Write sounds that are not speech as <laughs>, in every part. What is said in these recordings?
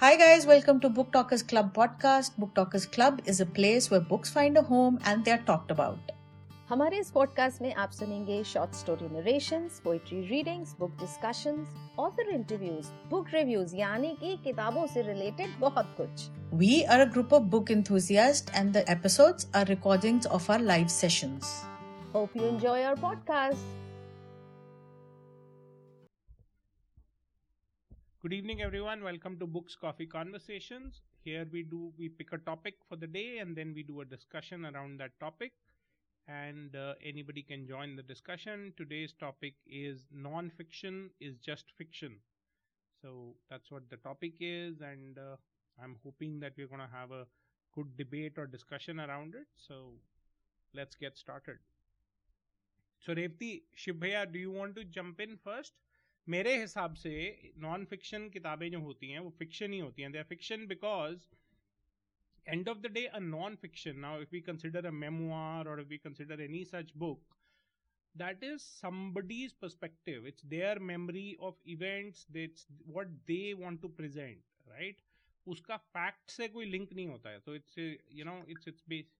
Hi, guys, welcome to Book Talkers Club podcast. Book Talkers Club is a place where books find a home and they're talked about. हमारे इस podcast में आप सुनेंगे short story narrations, poetry readings, book discussions, author interviews, book reviews यानी कि किताबों से related बहुत कुछ We are a group of book enthusiasts, and the episodes are recordings of our live sessions. Hope you enjoy our podcast Good evening, everyone. Welcome to Books Coffee Conversations. Here we do we pick a topic for the day and then we do a discussion around that topic. And uh, anybody can join the discussion. Today's topic is non-fiction is just fiction. So that's what the topic is, and uh, I'm hoping that we're going to have a good debate or discussion around it. So let's get started. So Revti, Shibhaya, do you want to jump in first? मेरे हिसाब से non fiction किताबें जो होती हैं, वो fiction ही होती हैं। They are fiction because end of the day a non fiction now if we consider a memoir और if we consider any such book that is somebody's perspective it's their memory of events that's what they want to present right उसका fact से कोई link नहीं होता है। तो it's you know it's it's base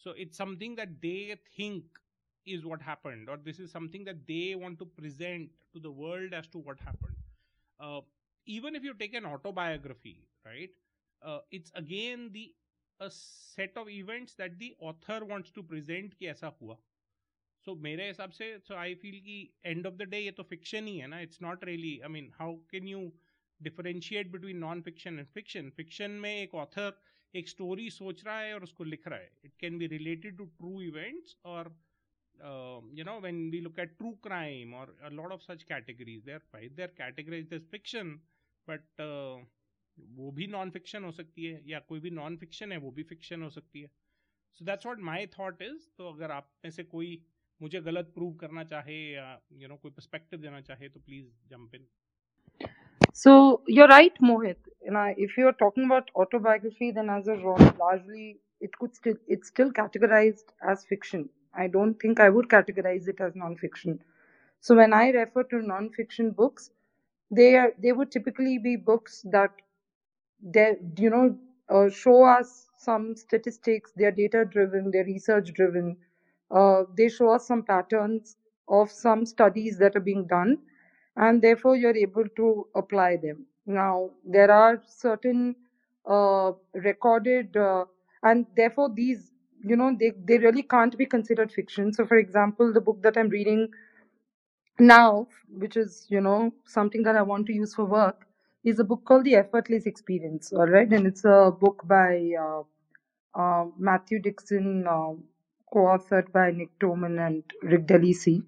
so it's something that they think is what happened or this is something that they want to present to the world as to what happened uh, even if you take an autobiography right uh, it's again the a set of events that the author wants to present कि ऐसा हुआ so मेरे हिसाब से so I feel कि end of the day ये तो fiction ही है ना it's not really I mean how can you differentiate between non-fiction and fiction fiction में एक author एक story सोच रहा है और उसको लिख रहा है it can be related to true events or uh, you know when we look at true crime or a lot of such categories they're right they're categorized as fiction but uh, वो भी non fiction हो सकती है या कोई भी non fiction है वो भी फिक्शन हो सकती है so that's what my thought is तो अगर आप में से कोई मुझे गलत प्रूव करना चाहे या यू you नो know, कोई पर्सपेक्टिव देना चाहे तो please jump in So you're right, Mohit. And I, if you're talking about autobiography, then as a genre, largely it could still it's still categorized as fiction. I don't think I would categorize it as non-fiction. So when I refer to non-fiction books, they are they would typically be books that they you know uh, show us some statistics. They're data driven. They're research driven. Uh, they show us some patterns of some studies that are being done and therefore you're able to apply them. Now, there are certain uh, recorded, uh, and therefore these, you know, they, they really can't be considered fiction. So, for example, the book that I'm reading now, which is, you know, something that I want to use for work, is a book called The Effortless Experience, all right? And it's a book by uh, uh, Matthew Dixon, uh, co authored by Nick Toman and Rick Delisi.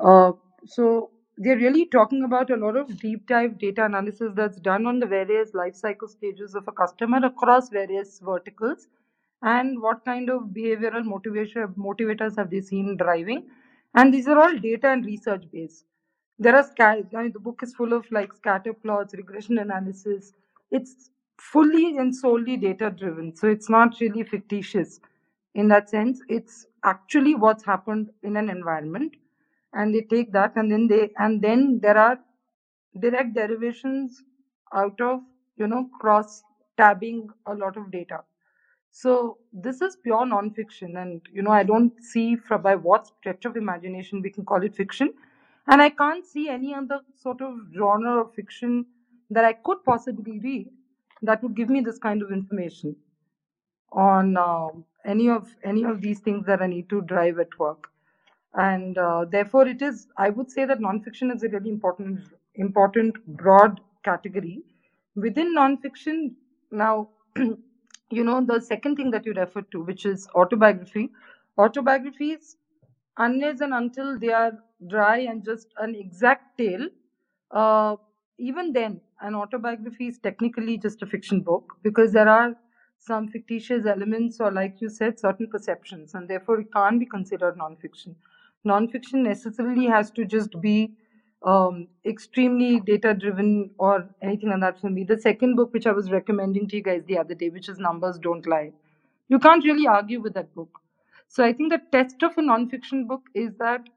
Uh, so they're really talking about a lot of deep dive data analysis that's done on the various life cycle stages of a customer across various verticals and what kind of behavioral motivation motivators have they seen driving? And these are all data and research based. There are I mean, the book is full of like scatter plots regression analysis. It's fully and solely data driven so it's not really fictitious in that sense. It's actually what's happened in an environment and they take that and then they and then there are direct derivations out of you know cross tabbing a lot of data so this is pure non-fiction and you know i don't see from by what stretch of imagination we can call it fiction. And i can't see any other sort of genre of fiction that i could possibly read that would give me this kind of information on uh, any of any of these things that i need to drive at work. And uh, therefore it is i would say that nonfiction is a really important important broad category. Within nonfiction now <clears throat> you know the second thing that you referred to which is autobiography. Autobiographies unless and until they are dry and just an exact tale uh, even then an autobiography is technically just a fiction book because there are some fictitious elements or like you said certain perceptions and therefore it can't be considered non-fiction. Non-fiction necessarily has to just be um, extremely data driven or anything like that for me. The second book, which I was recommending to you guys the other day, which is Numbers Don't Lie, you can't really argue with that book. So I think the test of a nonfiction book is that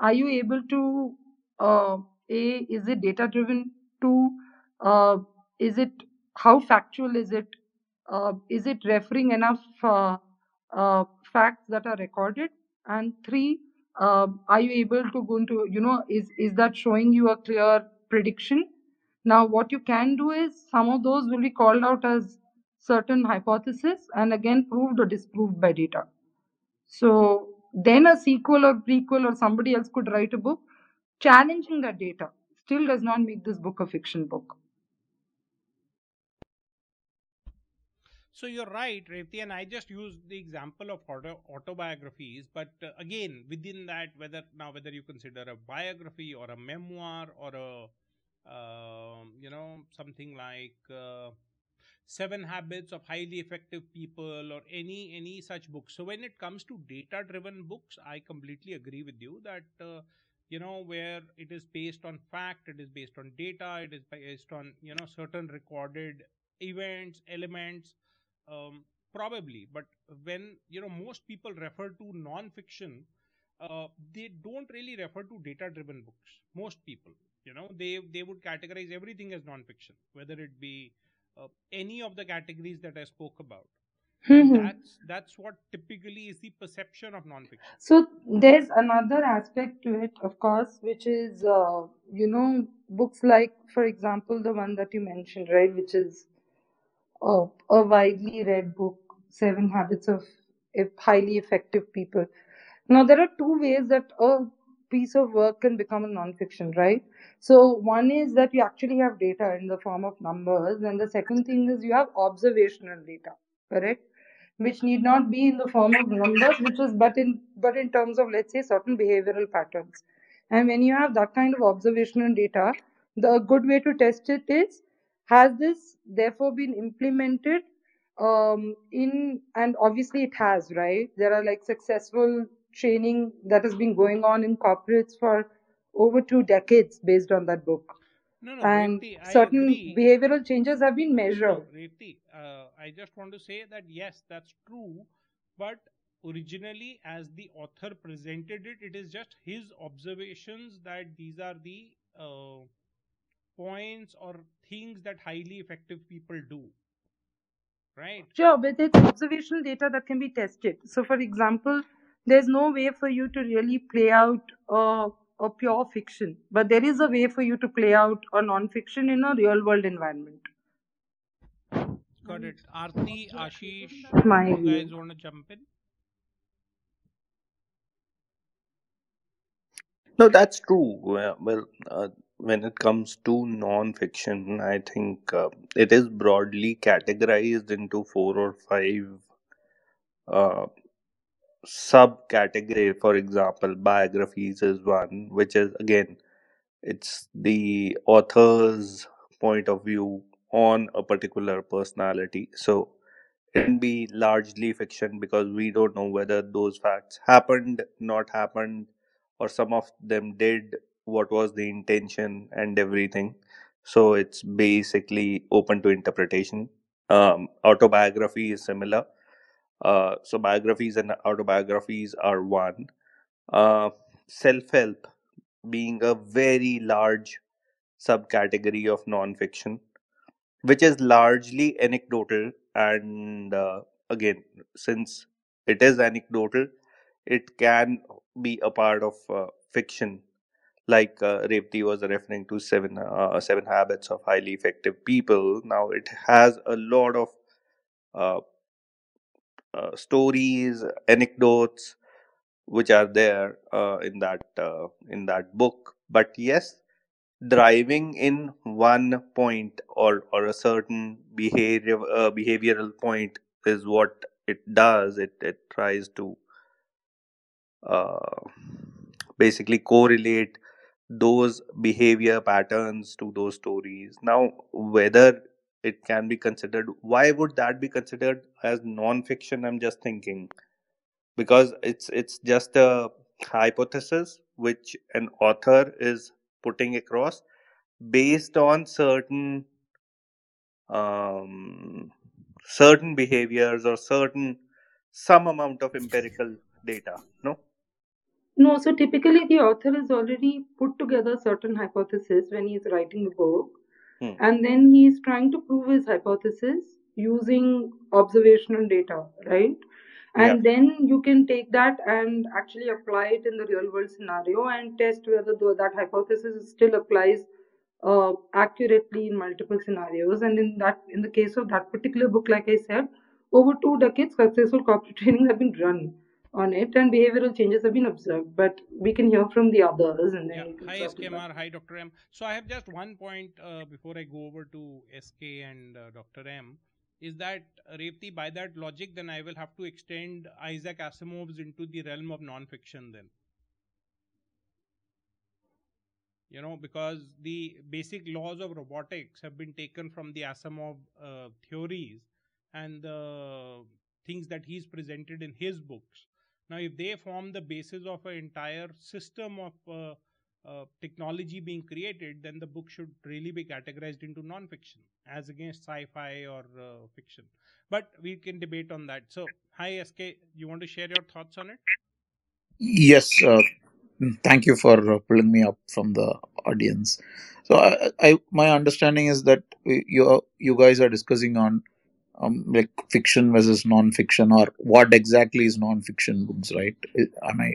are you able to, uh, A, is it data driven? to uh, is it how factual is it uh, is it referring enough uh, uh, facts that are recorded and three uh, are you able to go into you know is is that showing you a clear prediction? Now what you can do is some of those will be called out as certain hypothesis and again proved or disproved by data. So then a sequel or prequel or somebody else could write a book challenging that data. Still does not make this book a fiction book So you're right, Revti, and I just used the example of auto, autobiographies, but uh, again, within that, whether now whether you consider a biography or a memoir or a uh, you know something like uh, Seven Habits of Highly Effective People or any any such book. So when it comes to data-driven books, I completely agree with you that. Uh, you know where it is based on fact it is based on data it is based on you know certain recorded events elements um, probably but when you know most people refer to non-fiction uh, they don't really refer to data driven books. Most people you know they they would categorize everything as non-fiction whether it be uh, any of the categories that i spoke about. Mhm. that's that's what typically is the perception of non-fiction. So there's another aspect to it, of course, which is, uh, you know, books like, for example, the one that you mentioned, right, which is a widely read book, Seven Habits of Highly Effective People. Now, there are two ways that a piece of work can become a nonfiction, right? So, one is that you actually have data in the form of numbers, and the second thing is you have observational data, correct? Which need not be in the form of numbers, which is but in but in terms of let's say certain behavioral patterns. And when you have that kind of observational data, the good way to test it is has this therefore been implemented um, in and obviously it has right? There are like successful training that has been going on in corporates for over two decades based on that book. No no and certain behavioral changes have been No, measured Revti, uh, I just want to say that yes, that's true, but originally, as the author presented it, it is just his observations that these are the uh, points or things that highly effective people do, right? Sure, but it's observational data that can be tested. So, for example, there's no way for you to really play out a, a pure fiction, but there is a way for you to play out a non-fiction in a real world environment. Got it. Aarti, Ashish, My you view. guys want to jump in? No, that's true. Well, well, uh, when it comes to non-fiction, I think uh, it is broadly categorized into four or five uh, subcategory. For example, biographies is one, which is again, it's the author's point of view on a particular personality. So it can be largely fiction because we don't know whether those facts happened, not happened, or some of them did, what was the intention, and everything. So it's basically open to interpretation. Um, autobiography is similar. Uh, so biographies and autobiographies are one. Uh, Self help being a very large subcategory of non-fiction, which is largely anecdotal. And uh, again, since it is anecdotal, it can be a part of uh, fiction. Like uh, was referring to seven uh, seven habits of highly effective people. Now it has a lot of uh, uh, stories, anecdotes, which are there uh, in that uh, in that book. But yes, driving in one point or or a certain behavior uh, behavioral point is what it does. It it tries to basically correlate those behavior patterns to those stories. Now, whether it can be considered, why would that be considered as non-fiction? I'm just thinking because it's it's just a hypothesis which an author is putting across based on certain um, certain behaviors or certain some amount of empirical data no No, so typically the author has already put together certain hypothesis when he's writing the book. Hmm. and then he is trying to prove his hypothesis using observational data right and then you can take that and actually apply it in the real world scenario and test whether that hypothesis still applies uh, accurately in multiple scenarios and in that in the case of that particular book like i said over two decades successful corporate <laughs> trainings have been run on it and behavioral changes have been observed but we can hear from the others and then Yeah. Hi. SKMR. Hi, Dr. M. So I have just one point uh, before I go over to SK and uh, Dr. M. Is that uh, by that logic, then I will have to extend Isaac Asimov's into the realm of non-fiction then. You know, because the basic laws of robotics have been taken from the Asimov uh, theories and the things that he's presented in his books. Now, if they form the basis of an entire system of uh, uh, technology being created, then the book should really be categorized into non-fiction as against sci-fi or uh, fiction. But we can debate on that. So, hi SK, you want to share your thoughts on it? Yes, uh, thank you for uh, pulling me up from the audience. So, I, I my understanding is that you you guys are discussing on um, like fiction versus non-fiction, or what exactly is non-fiction books, right? Am I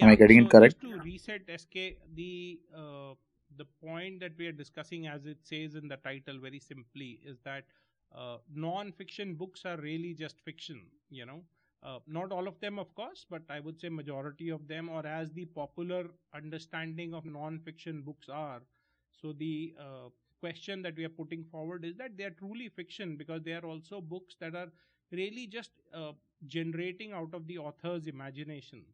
am I getting so it correct? Just to reset SK, the uh, the point that we are discussing, as it says in the title, very simply, is that uh, non-fiction books are really just fiction. You know, uh, not all of them, of course, but I would say majority of them, or as the popular understanding of non-fiction books are. So the uh, question that we are putting forward is that they are truly fiction because they are also books that are really just uh, generating out of the author's imagination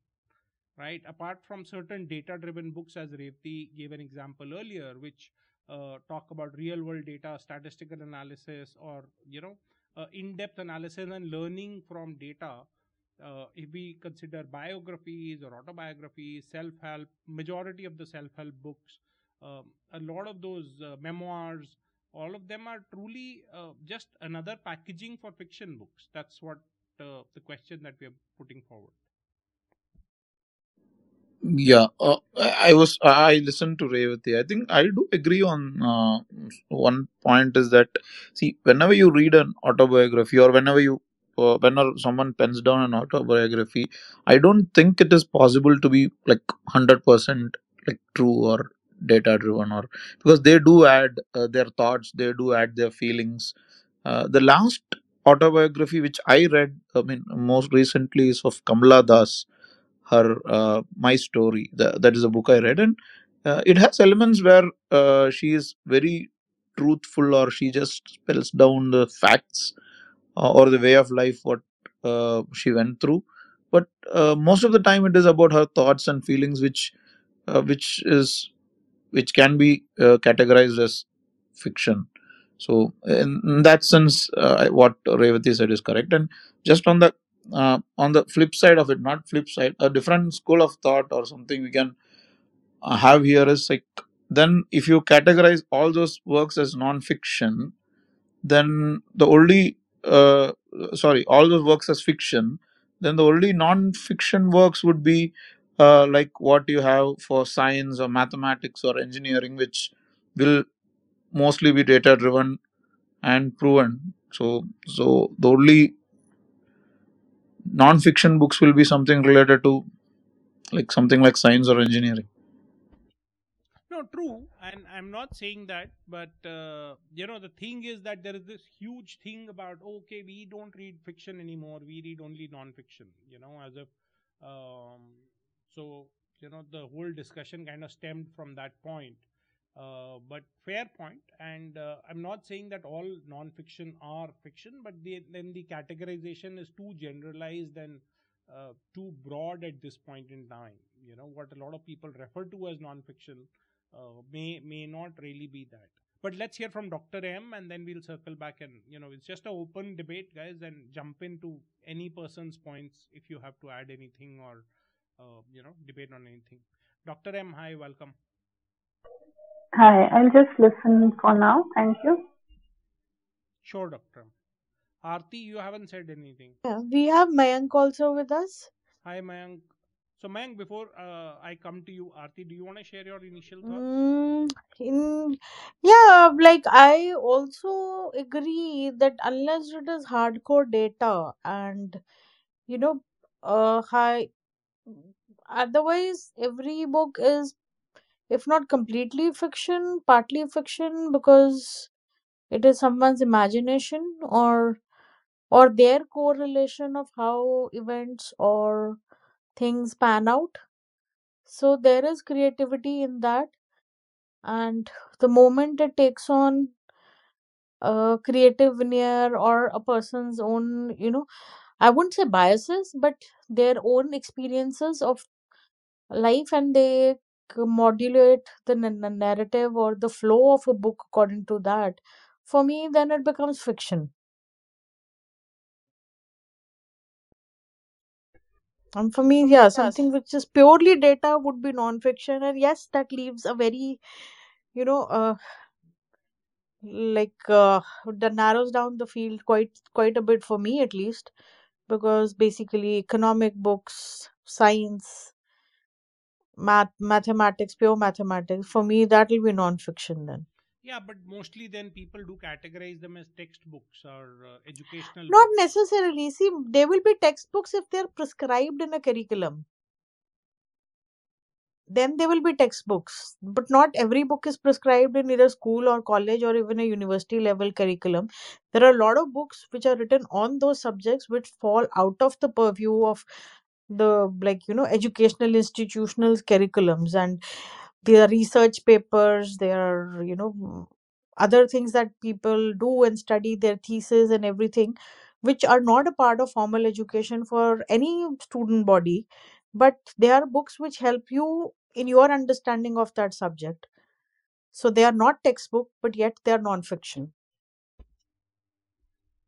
right? Apart from certain data driven books, as Revti gave an example earlier, which uh, talk about real world data, statistical analysis, or you know, uh, in depth analysis and learning from data. Uh, if we consider biographies or autobiographies, self help, majority of the self help books, um, a lot of those uh, memoirs, all of them are truly uh, just another packaging for fiction books. That's what uh, the question that we are putting forward. Yeah, uh, I was I listened to Revati. I think I do agree on uh, one point is that see whenever you read an autobiography or whenever you uh, whenever someone pens down an autobiography, I don't think it is possible to be like hundred percent like true or data driven or because they do add uh, their thoughts, they do add their feelings. Uh, the last autobiography which I read, I mean, most recently is of Kamala Das her uh, my story the, that is a book i read and uh, it has elements where uh, she is very truthful or she just spells down the facts uh, or the way of life what uh, she went through but uh, most of the time it is about her thoughts and feelings which uh, which is which can be uh, categorized as fiction. So in, in that sense uh, what revati said is correct. And just on the uh, on the flip side of it not flip side a different school of thought or something we can uh, have here is like then if you categorize all those works as non-fiction then the only uh, sorry all those works as fiction then the only non-fiction works would be uh, like what you have for science or mathematics or engineering which will mostly be data driven and proven so so the only non-fiction books will be something related to like something like science or engineering No, true, and I'm not saying that, but uh, you know, the thing is that there is this huge thing about okay, we don't read fiction anymore; we read only non-fiction. You know, as if um, so. You know, the whole discussion kind of stemmed from that point. Uh, but fair point. point, and uh, I'm not saying that all non-fiction are fiction, but the, then the categorization is too generalized and uh, too broad at this point in time. You know, what a lot of people refer to as non-fiction uh, may may not really be that. But let's hear from Dr. M, and then we'll circle back and you know it's just an open debate, guys, and jump into any person's points if you have to add anything or uh, you know debate on anything. Dr. M, hi, welcome. Hi, I'll just listen for now. Thank you. Sure, Dr. M. Aarti, you haven't said anything. Yeah, we have Mayank also with us. Hi, Mayank. So, Mayank, before uh, I come to you, Aarti, do you want to share your initial thoughts? Mm, in, Yeah, like I also agree that unless it is hardcore data and you know, uh, high, otherwise every book is, if not completely fiction, partly fiction because it is someone's imagination or or their correlation of how events or things pan out. So there is creativity in that, and the moment it takes on a creative veneer or a person's own, you know, I wouldn't say biases, but their own experiences of life, and they c- modulate the n- n- narrative or the flow of a book according to that. For me, then it becomes fiction. And for me, yeah, something which is purely data would be non-fiction, and yes, that leaves a very, you know, uh, like uh, that narrows down the field quite quite a bit for me at least, because basically economic books, science, math, mathematics, pure mathematics, for me that will be non-fiction then. Yeah, but mostly then people do categorize them as textbooks or uh, educational Not books. necessarily. See, they will be textbooks if they're prescribed in a curriculum. Then there will be textbooks but not every book is prescribed in either school or college or even a university level curriculum. There are a lot of books which are written on those subjects which fall out of the purview of the like you know educational institutional curriculums and there are research papers there are you know other things that people do and study their thesis and everything which are not a part of formal education for any student body but they are books which help you in your understanding of that subject so they are not textbook but yet they are non-fiction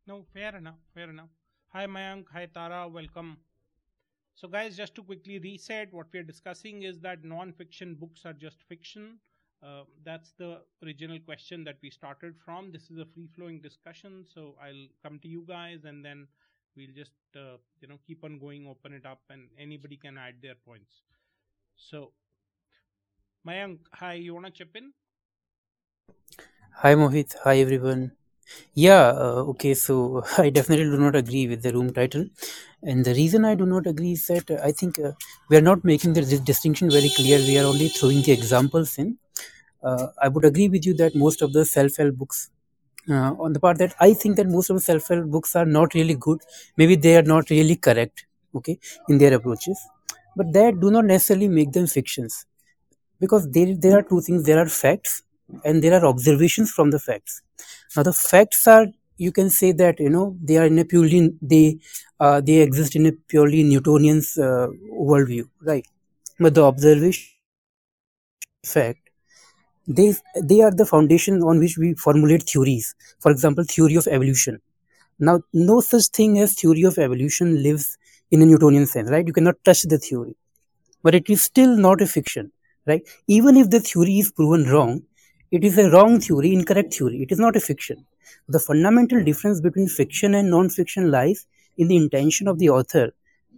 No, fair enough, fair enough. Hi Mayank, hi Tara, welcome. So, guys, just to quickly reset, what we are discussing is that non-fiction books are just fiction. Uh, that's the original question that we started from. This is a free-flowing discussion, so I'll come to you guys, and then we'll just uh, you know keep on going, open it up, and anybody can add their points. So, Mayank, hi, you wanna chip in? Hi Mohit, hi everyone. Yeah, uh, okay, so <laughs> I definitely do not agree with the room title. And the reason I do not agree is that uh, I think uh, we are not making the dis- distinction very clear. We are only throwing the examples in. Uh, I would agree with you that most of the self help books, uh, on the part that I think that most of the self help books are not really good. Maybe they are not really correct, okay, in their approaches. But that do not necessarily make them fictions because there, there are two things. There are facts and there are observations from the facts. Now the facts are you can say that you know they are in a purely they uh, they exist in a purely newtonian uh, worldview right? But the observation fact they they are the foundation on which we formulate theories. For example theory of evolution. Now no such thing as theory of evolution lives in a newtonian sense right? You cannot touch the theory. But it is still not a fiction right? Even if the theory is proven wrong it is a wrong theory incorrect theory. It is not a fiction. The fundamental difference between fiction and non-fiction lies in the intention of the author.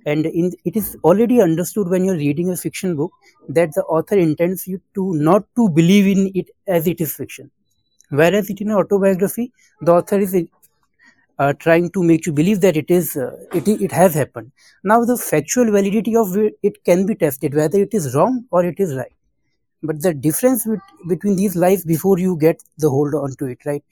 And in, it is already understood when you're reading a fiction book that the author intends you to not to believe in it as it is fiction. Whereas in an autobiography the author is uh, trying to make you believe that it is uh, it, it has happened. Now the factual validity of it can be tested whether it is wrong or it is right but the difference bet- between these lies before you get the hold onto it right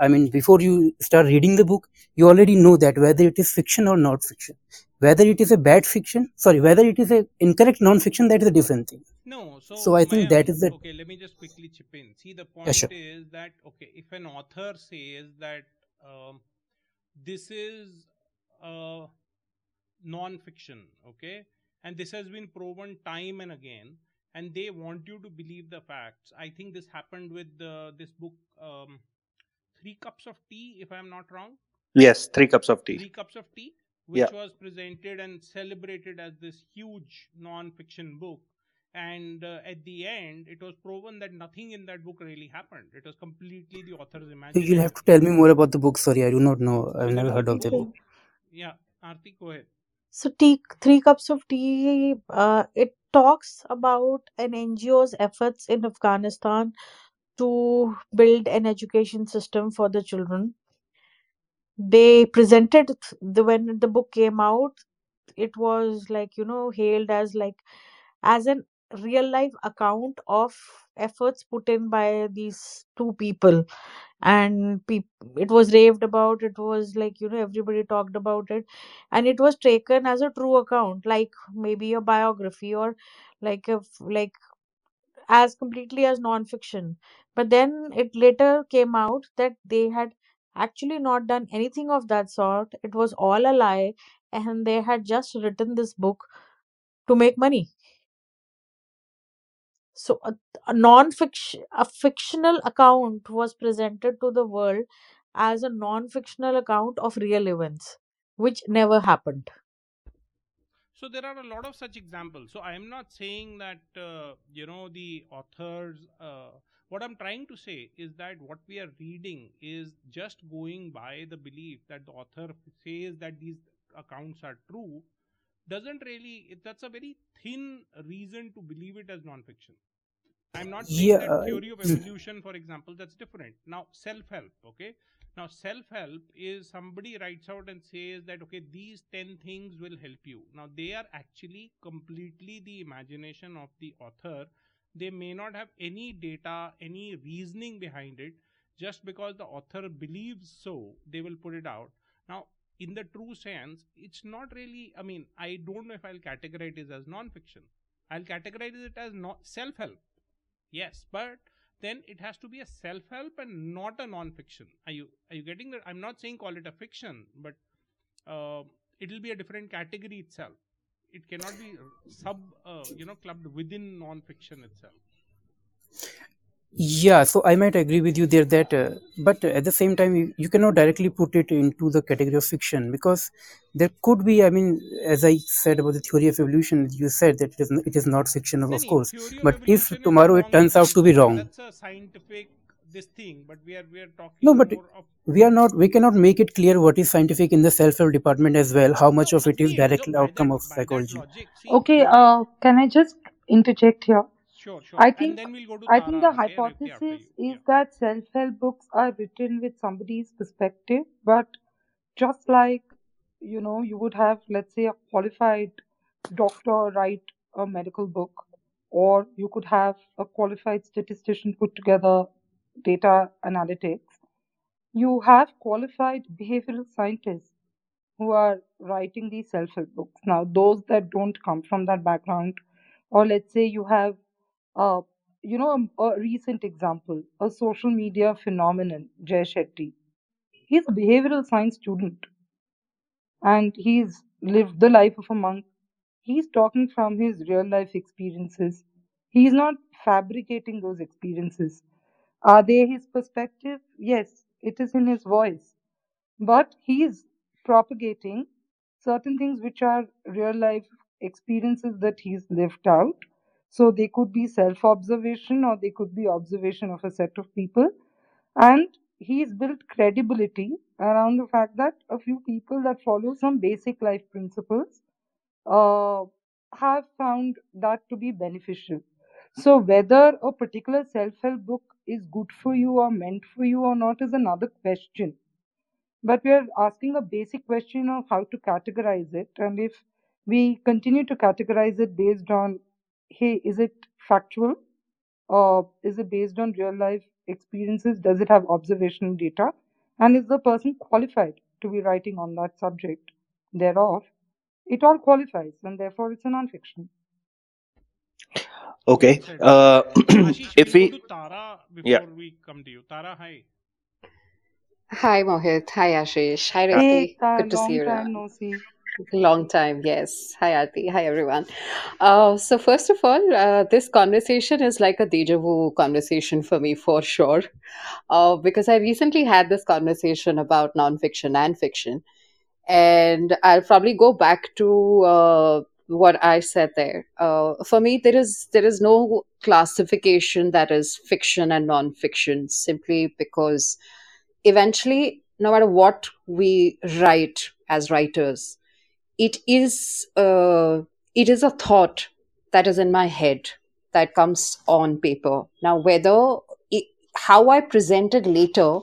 i mean before you start reading the book you already know that whether it is fiction or not fiction whether it is a bad fiction sorry whether it is a incorrect non-fiction that is a different thing No, so so i think that is the okay, let me just quickly chip in. See, the yeah, point sure. is that okay, if an author says that um, this is uh, non-fiction, okay, and this has been proven time and again, and they want you to believe the facts. I think this happened with uh, this book, um, Three Cups of Tea, if I'm not wrong. Yes, three cups of tea. Three Cups of Tea, which Yeah. was presented and celebrated as this huge non-fiction book. And uh, at the end, it was proven that nothing in that book really happened. It was completely the author's imagination. you'll have to tell me more about the book sorry i do not know i've never heard of the book Yeah, Aarti, go ahead. So, tea, Three Cups of Tea, uh, it talks about an NGO's efforts in Afghanistan to build an education system for the children. They presented th- the when the book came out, it was like you know hailed as like as an real life account of efforts put in by these two people and it was raved about it was like you know everybody talked about it and it was taken as a true account like maybe a biography or like a like as completely as non-fiction. But then it later came out that they had actually not done anything of that sort. It was all a lie and they had just written this book to make money so a, a non-fiction a fictional account was presented to the world as a non-fictional account of real events which never happened. So there are a lot of such examples. So i am not saying that uh, you know the authors uh, what i'm trying to say is that what we are reading is just going by the belief that the author says that these accounts are true doesn't really it, that's a very thin reason to believe it as non-fiction. I'm not saying Yeah, that uh, theory of <laughs> evolution for example that's different. Now self-help okay? Now self-help is somebody writes out and says that okay these 10 things will help you. Now they are actually completely the imagination of the author. They may not have any data any reasoning behind it. Just because the author believes so they will put it out. Now in the true sense it's not really i mean i don't know if i'll categorize it as non-fiction. I'll categorize it as self-help. Yes but then it has to be a self-help and not a non-fiction. Are you are you getting that i'm not saying call it a fiction but uh, it'll be a different category itself. It cannot be sub uh, you know clubbed within non-fiction itself yeah, so I might agree with you there that, uh, but at the same time, you, you cannot directly put it into the category of fiction because there could be, I mean, as I said about the theory of evolution, you said that it is, it is not fiction, of of course. theory of But if evolution is tomorrow it wrong turns out to be wrong, that's a scientific this thing but we are we are talking no, but more of we are not, we cannot make it clear what is scientific in the self-help department as well, how much of it is agreed so direct by outcome that of by that psychology. logic see Okay, theory uh, can I just interject here? Sure sure I and think then we'll go to I think the tara okay Revati after hypothesis is yeah that self-help books are written with somebody's perspective, but just like you know, you would have, let's say, a qualified doctor write a medical book, or you could have a qualified statistician put together data analytics. You have qualified behavioral scientists who are writing these self-help books. Now, those that don't come from that background, or let's say you have, uh, you know, a, a recent example, a social media phenomenon, Jay Shetty. He's a behavioral science student, and he's lived the life of a monk. He's talking from his real life experiences. He's not fabricating those experiences. Are they his perspective? Yes, it is in his voice but he's propagating certain things which are real life experiences that he's lived out so they could be self observation or they could be observation of a set of people. And he's built credibility around the fact that a few people that follow some basic life principles uh, have found that to be beneficial. So whether a particular self-help book is good for you or meant for you or not is another question. But we are asking a basic question of how to categorize it. And if we continue to categorize it based on hey is it factual? Or is it based on real life experiences? Does it have observational data? And is the person qualified to be writing on that subject? Thereof it all qualifies and therefore it's a non-fiction. Okay. Uh, <clears throat> ashish if we'll we, to tara yeah, before we come to you? Tara hi. Hi, Mohit. Hi, Ashish. Hi, hi hey Good to see you. time no see <laughs> Long time, yes. Hi, Aarti. Hi, everyone. Uh, so, first of all, uh, this conversation is like a deja vu conversation for me, for sure. Uh, because I recently had this conversation about nonfiction and fiction. And I'll probably go back to uh, what I said there. Uh, for me, there is there is no classification that is fiction and nonfiction, simply because eventually, no matter what we write as writers, it is uh, it is a thought that is in my head that comes on paper now whether it, how I present it later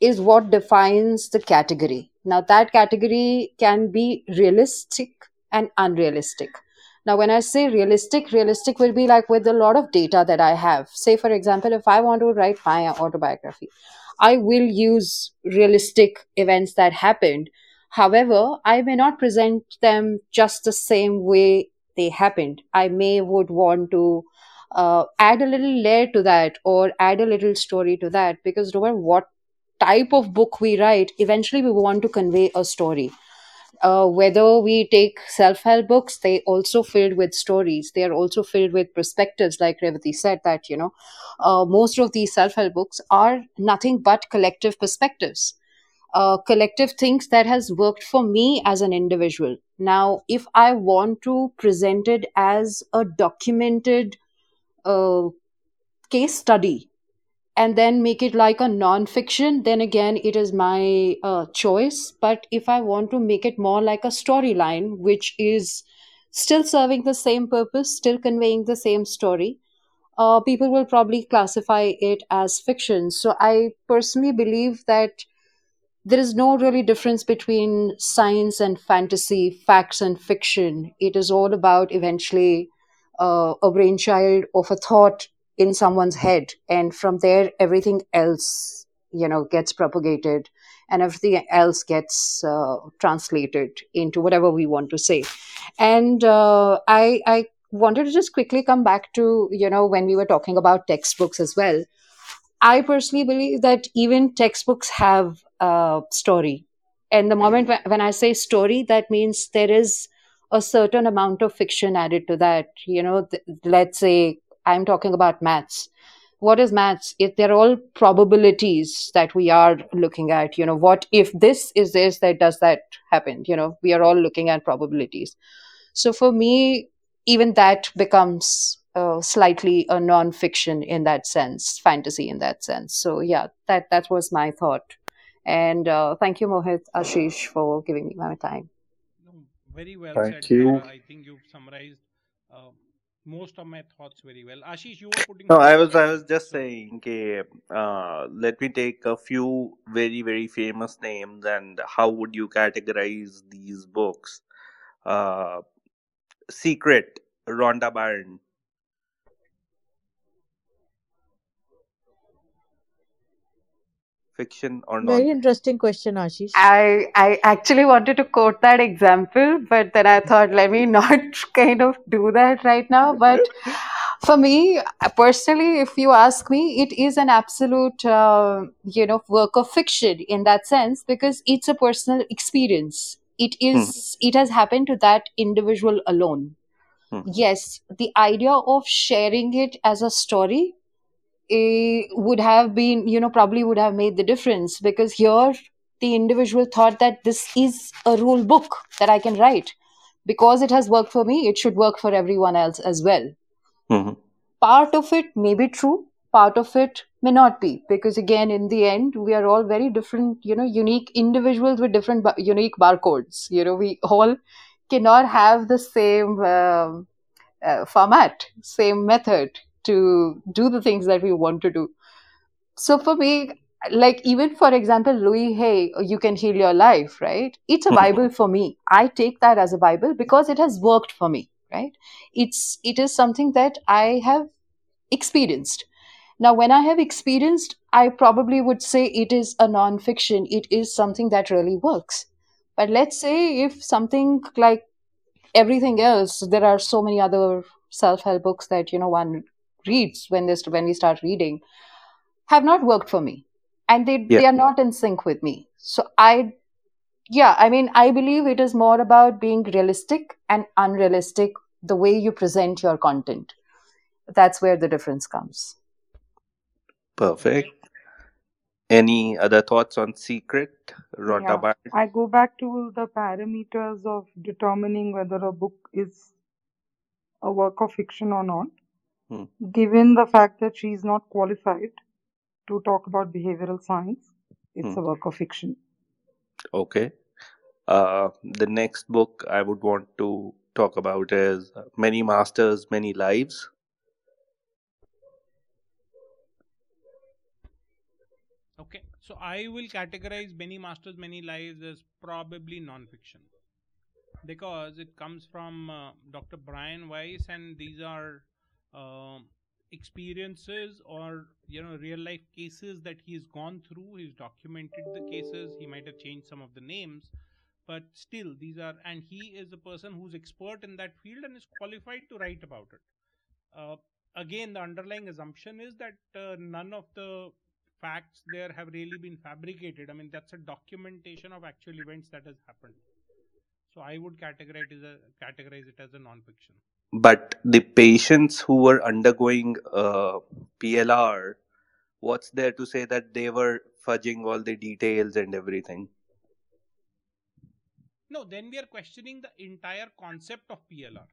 is what defines the category. Now, that category can be realistic and unrealistic. Now, when I say realistic, realistic will be like with a lot of data that I have. Say, for example, if I want to write my autobiography, I will use realistic events that happened. However, I may not present them just the same way they happened. I may would want to uh, add a little layer to that or add a little story to that because no matter what type of book we write, eventually we want to convey a story. Uh, whether we take self-help books, they also filled with stories. They are also filled with perspectives, like Revati said. That you know, uh, most of these self-help books are nothing but collective perspectives, uh, collective things that has worked for me as an individual. Now, if I want to present it as a documented uh, case study and then make it like a non-fiction then again it is my uh, choice but if i want to make it more like a storyline which is still serving the same purpose still conveying the same story uh, people will probably classify it as fiction so i personally believe that there is no really difference between science and fantasy facts and fiction. It is all about eventually uh, a brainchild of a thought in someone's head and from there everything else you know gets propagated and everything else gets uh, translated into whatever we want to say. And uh, i i wanted to just quickly come back to you know when we were talking about textbooks as well. I personally believe that even textbooks have a story and the moment when i say story that means there is a certain amount of fiction added to that you know th- let's say I'm talking about maths. What is maths? If they're all probabilities that we are looking at. You know, what if this is this, that does that happen? You know, we are all looking at probabilities. So for me, even that becomes uh, slightly a non-fiction in that sense, fantasy in that sense. So yeah, that that was my thought. And uh, thank you, Mohit Ashish, for giving me my time. Very well Thank said. you. Uh, I think you've summarized uh, most of my thoughts very well. Ashish, you were putting No, I was I was just saying, okay, uh, let me take a few very very famous names and how would you categorize these books? Uh, Secret, Rhonda Byrne. Fiction or not? Very interesting question, Ashish. I I actually wanted to quote that example, but then I thought, let me not <laughs> kind of do that right now. But for me personally, if you ask me, it is an absolute uh, you know work of fiction in that sense because it's a personal experience. It is. Hmm, it has happened to that individual alone. hmm, Yes, the idea of sharing it as a story eh, would have been, you know, probably would have made the difference because here the individual thought that this is a rule book that I can write. Because it has worked for me, it should work for everyone else as well. hmm, Part of it may be true, part of it may not be because again in the end we are all very different you know unique individuals with different unique barcodes you know we all cannot have the same um, uh, format same method to do the things that we want to do. So for me like even for example Louise Hay you can heal your life right? It's a hmm, bible for me. I take that as a bible because it has worked for me right? It's it is something that i have experienced. Now when i have experienced i probably would say it is a non-fiction. It is something that really works. But let's say if something like everything else there are so many other self-help books that you know one reads when this when we start reading have not worked for me and they Yeah. they are not in sync with me so i yeah i mean i believe it is more about being realistic and unrealistic the way you present your content that's where the difference comes Perfect. Any other thoughts on Secret, Rhonda Yeah, I go back to the parameters of determining whether a book is a work of fiction or not. Hmm. Given the fact that she is not qualified to talk about behavioral science, it's Hmm. a work of fiction. Okay. Uh, the next book I would want to talk about is Many Masters, Many Lives. Okay, so I will categorize Many Masters, Many Lives as probably non-fiction because it comes from uh, Dr. Brian Weiss, and these are uh, experiences or you know real life cases that he's gone through. He's documented the cases. He might have changed some of the names, but still these are, and he is a person who's expert in that field and is qualified to write about it. Uh, again, the underlying assumption is that uh, none of the facts there have really been fabricated. I mean, that's a documentation of actual events that has happened. So I would categorize categorize it as a non-fiction. But the patients who were undergoing uh, PLR, what's there to say that they were fudging all the details and everything? No, then we are questioning the entire concept of PLR.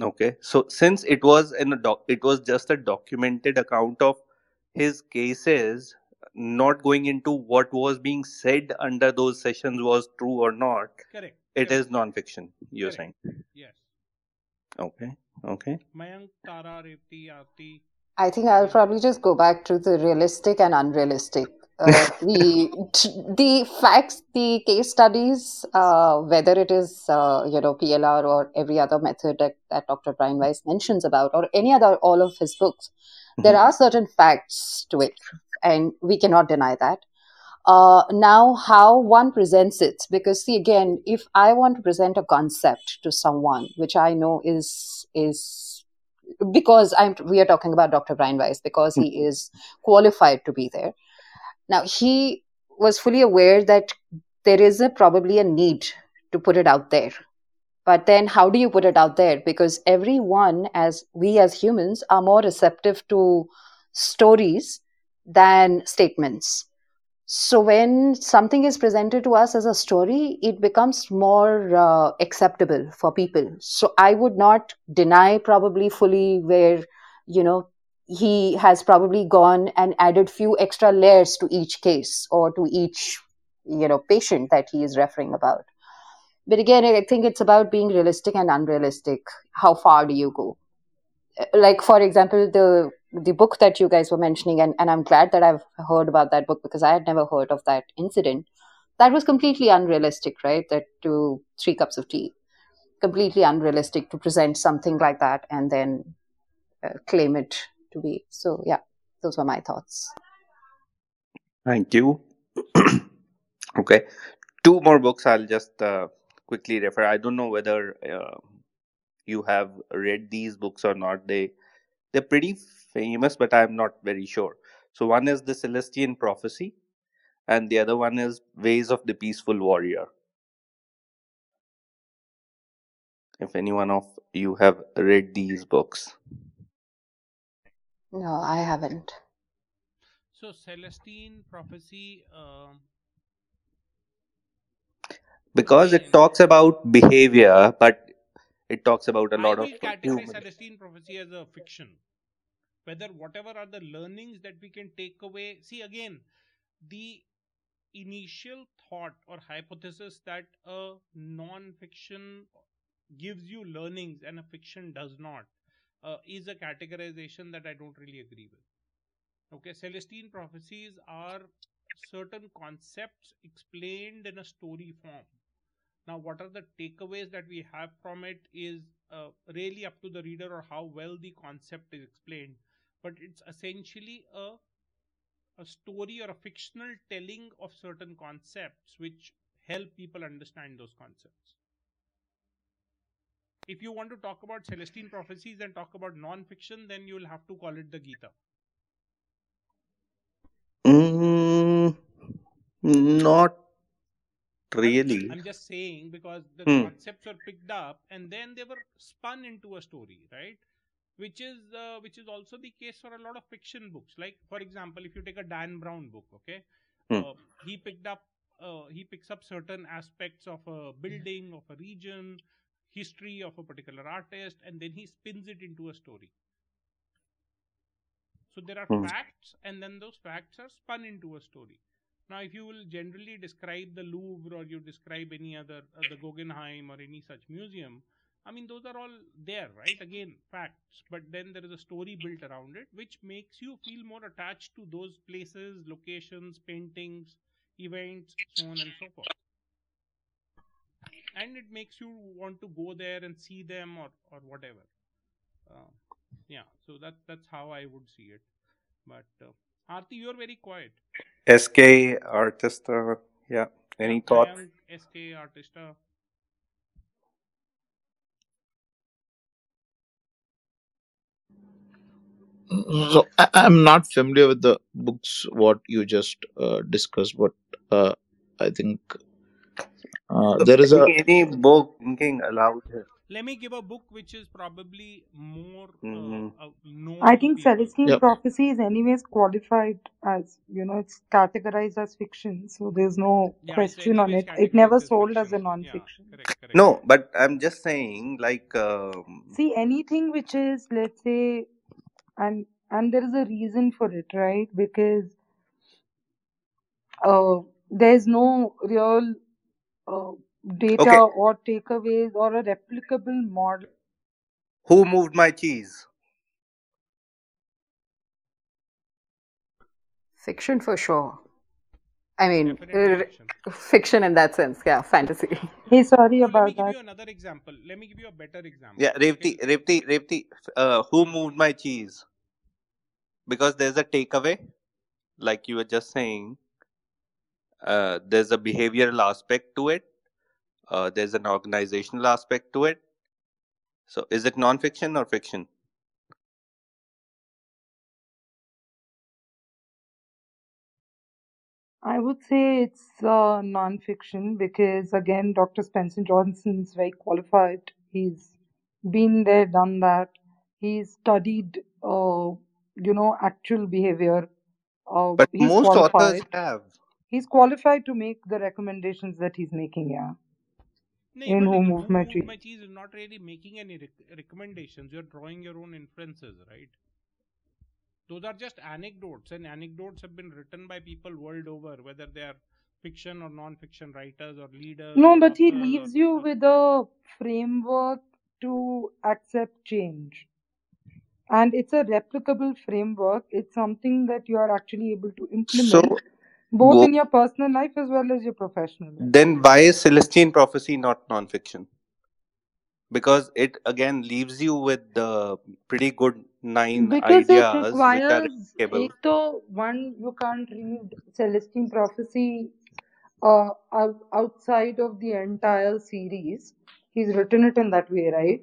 Okay, so since it was in a doc, it was just a documented account of his cases, not going into what was being said under those sessions was true or not. Correct. It correct, is non-fiction. You're correct. saying. Yes. Okay. Okay. Mayank, Tara, Revti, Aarti. I think I'll probably just go back to the realistic and unrealistic. Uh, <laughs> the the facts, the case studies, uh, whether it is uh, you know PLR or every other method that, that Dr. Brian Weiss mentions about, or any other all of his books, there Mhm. are certain facts to it, and we cannot deny that. Uh, now, how one presents it, because see again, if I want to present a concept to someone, which I know is is because I'm we are talking about Dr. Brian Weiss because he is qualified to be there. Now he was fully aware that there is a probably a need to put it out there. But then how do you put it out there? Because everyone as we as humans are more receptive to stories than statements. So when something is presented to us as a story, it becomes more uh, acceptable for people. So I would not deny probably fully where you know he has probably gone and added few extra layers to each case or to each you know patient that he is referring about. But again, I think it's about being realistic and unrealistic. How far do you go? Like for example the the book that you guys were mentioning and, and i'm glad that i've heard about that book because i had never heard of that incident that was completely unrealistic right that to three cups of tea completely unrealistic to present something like that and then uh, claim it to be so yeah those were my thoughts Thank you. <clears throat> okay. Two more books I'll just uh, quickly refer. I don't know whether uh, you have read these books or not. They they're pretty famous, but I'm not very sure. So one is the Celestine Prophecy, and the other one is Ways of the Peaceful Warrior. If anyone of you have read these books, no i haven't So Celestine prophecy. Uh, because it talks about behavior, but it talks about a I lot of will categorize. Celestine prophecy as a fiction. Whether whatever are the learnings that we can take away. See again, the initial thought or hypothesis that a non-fiction gives you learnings and a fiction does not uh, is a categorization that I don't really agree with. Okay, Celestine prophecies are certain concepts explained in a story form. Now, what are the takeaways that we have from it is uh, really up to the reader or how well the concept is explained. But it's essentially a a story or a fictional telling of certain concepts which help people understand those concepts. If you want to talk about Celestine prophecies and talk about non-fiction, then you'll have to call it the Gita. Mm, not really. I'm just saying because the Hmm. concepts were picked up and then they were spun into a story, right? Which is uh, which is also the case for a lot of fiction books. Like for example, if you take a Dan Brown book, okay, Hmm. uh, he picked up uh, he picks up certain aspects of a building, of a region, history of a particular artist, and then he spins it into a story. So there are Hmm. facts, and then those facts are spun into a story. Now, if you will generally describe the Louvre or you describe any other, uh, the Guggenheim or any such museum, I mean, those are all there, right? Again, facts, but then there is a story built around it, which makes you feel more attached to those places, locations, paintings, events, so on and so forth. And it makes you want to go there and see them or, or whatever. Uh, yeah, so that that's how I would see it. But uh, Aarti, you're very quiet. SK Artista. Yeah. Any thoughts? SK, Artista. So I, I'm not familiar with the books what you just uh, discussed, but uh, I think uh, So there is a any, any book thinking aloud here. Let me give a book which is probably more uh, uh, known I think people. Celestine Yep. Prophecy is anyways qualified as you know it's categorized as fiction, so there's no Yeah, question on it. It never categorized as sold as a fiction. Yeah, non-fiction. correct, correct, No, but I'm just saying, like, um, See anything which is let's say, and and there is a reason for it, right? Because uh, there's no real uh, data okay, or takeaways or a replicable model. who moved my cheese? Fiction for sure. I mean, Definitely fiction. fiction in that sense. Yeah, fantasy. Hey, sorry So let me about give that. you another example. Let me give you a better example. Yeah, Okay. Revti, Revti, Revti, uh, who moved my cheese? Because there's a takeaway, like you were just saying. Uh, there's a behavioral aspect to it. Uh, there's an organizational aspect to it. So, is it non-fiction or fiction? I would say it's uh, non-fiction because again, Dr. Spencer Johnson's very qualified. He's been there, done that. He's studied, uh, you know, actual behavior. Uh, But most authors qualified. have. He's qualified to make the recommendations that he's making. Yeah, in but Who in Moved My Moved Cheese. My Cheese is not really making any rec- recommendations. You're drawing your own inferences, right? Those are just anecdotes, and anecdotes have been written by people world over, whether they are fiction or non-fiction writers or leaders No, but he authors or leaves you with a framework to accept change. And it's a replicable framework. It's something that you are actually able to So, both, both in your personal life as well as your professional life. then why is celestine prophecy not non-fiction because it again leaves you with the pretty good nine because ideas it requires which are one you can't read celestine prophecy uh, outside of the entire series he's written it in that way right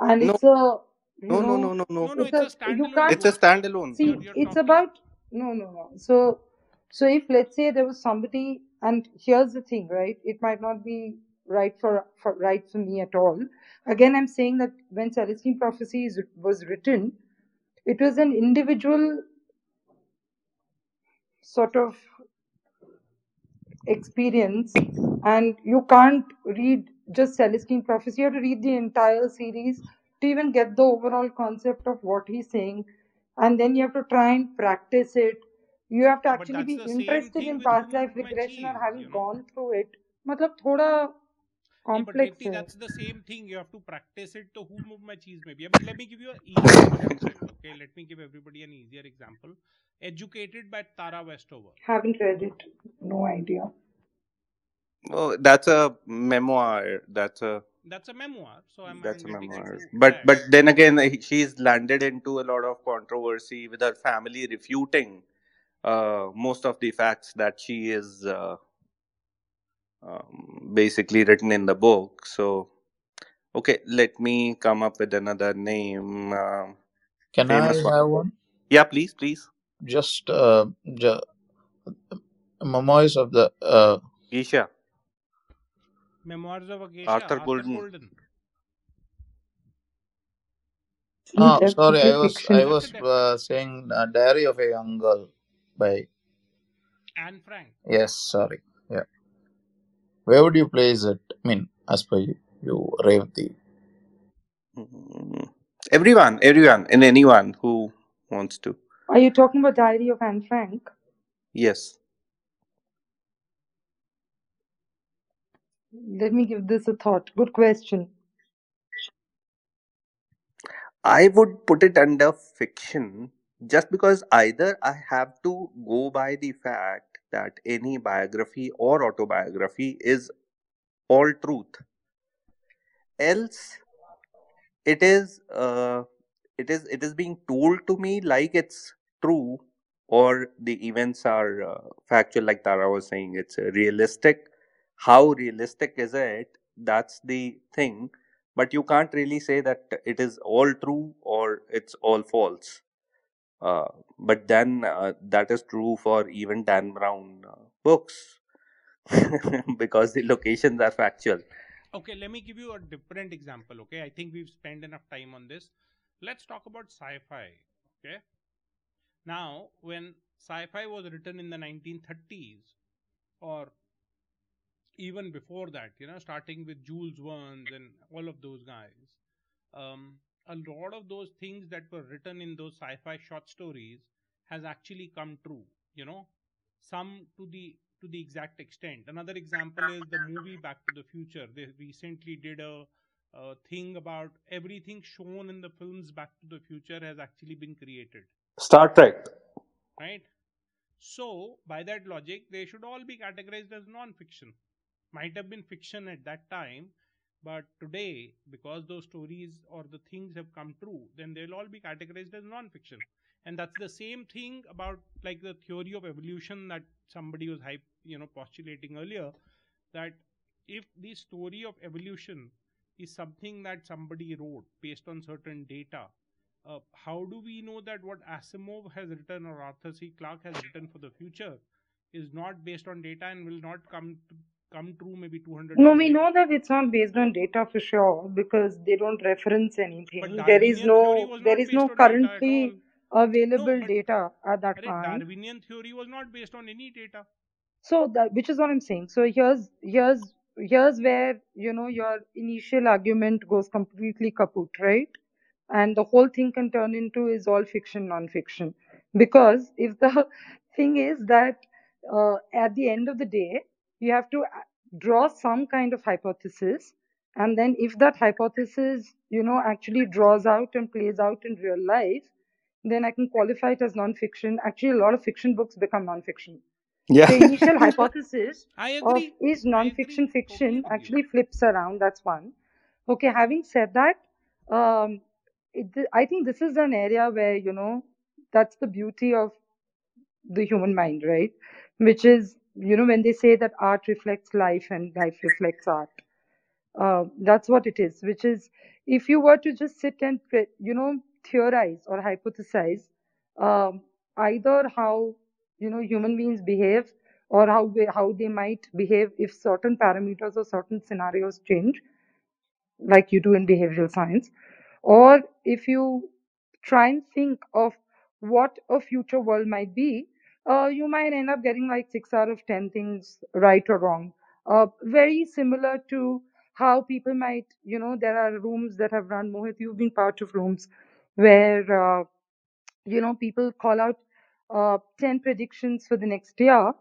and no. it's a no, know, no, no, no, no, no, It's, it's a, a, standalone. It's a standalone. See, you're, you're it's about no, no, no. So so if let's say there was somebody, and here's the thing, right? It might not be right for, for right for me at all. Again, I'm saying that when Celestine Prophecy is, was written, it was an individual sort of experience, and you can't read just Celestine Prophecy. You have to read the entire series to even get the overall concept of what he's saying, and then you have to try and practice it You have to But actually that's be the same interested thing in with Who past life Moved My regression or Cheese, having you know. gone through it. मतलब थोड़ा Yeah, but complex Repti, है. that's the same thing. You have to practice it to who moved my cheese maybe. But let me give you an easier example. Okay, let me give everybody an easier example. Educated by Tara Westover. Haven't read it. No idea. Oh, that's a memoir. That's a That's a memoir. So I'm, that's I'm a getting memoir. into But that. but then again, uh, she's landed into a lot of controversy with her family refuting uh, most of the facts that she is uh, um, basically written in the book. So okay, let me come up with another name. Um Can I famous one. have one? Yeah, please, please. Just uh, ju- memoirs of the uh, Geisha, Memoirs of a Geisha, Arthur Arthur Golden. Golden. See, ah sorry, I was I fiction. That's a was uh, saying uh, Diary of a Young Girl by Anne Frank. yes, sorry, yeah. Where would you place it? I mean, as per you, you Revati. Mm, Everyone, everyone, and anyone who wants to. Are you talking about Diary of Anne Frank? Yes. Let me give this a thought. Good question. I would put it under fiction just because either I have to go by the fact that any biography or autobiography is all truth, else it is uh, it is it is being told to me like it's true or the events are uh, factual like tara was saying it's realistic. How realistic is it? That's the thing. But you can't really say that it is all true or it's all false uh, but then uh, that is true for even dan brown uh, books <laughs> because the locations are factual Okay, let me give you a different example. Okay, I think we've spent enough time on this. Let's talk about sci fi. Okay, now when sci fi was written in the 1930s or even before that, you know, starting with Jules Verne and all of those guys, um, a lot of those things that were written in those sci-fi short stories has actually come true. You know, some to the to the exact extent. Another example is the movie Back to the Future. They recently did a, a thing about everything shown in the films Back to the Future has actually been created. star trek Right? So, by that logic, they should all be categorized as non fiction. Might have been fiction at that time, but today, because those stories or the things have come true, then they'll all be categorized as non fiction. And that's the same thing about like the theory of evolution that somebody was hype, you know, postulating earlier. That if the story of evolution is something that somebody wrote based on certain data, uh, how do we know that what Asimov has written or Arthur C. Clarke has written for the future is not based on data and will not come to, come true maybe 200 No, we know that it's not based on data for sure because they don't reference anything. There is no there is no currently No, available but data at that time. Darwinian theory was not based on any data. So that which is what I'm saying. So here's here's here's where you know your initial argument goes completely kaput, right? And the whole thing can turn into is all fiction, non-fiction. Because if the <laughs> thing is that uh, at the end of the day, you have to draw some kind of hypothesis, and then if that hypothesis, you know, actually draws out and plays out in real life, then I can qualify it as non-fiction. Actually, a lot of fiction books become non-fiction yeah the initial <laughs> hypothesis I of agree. is I non-fiction agree. Fiction with actually flips around that's one okay having said that um it, i think this is an area where you know that's the beauty of the human mind right which is you know when they say that art reflects life and life reflects art uh, that's what it is which is if you were to just sit and you know theorize or hypothesize um, either how you know human beings behave or how how they might behave if certain parameters or certain scenarios change like you do in behavioral science or if you try and think of what a future world might be uh, you might end up getting like six out of ten things right or wrong uh, very similar to how people might you know there are rooms that have run mohit you've been part of rooms where uh, you know people call out uh, 10 predictions for the next year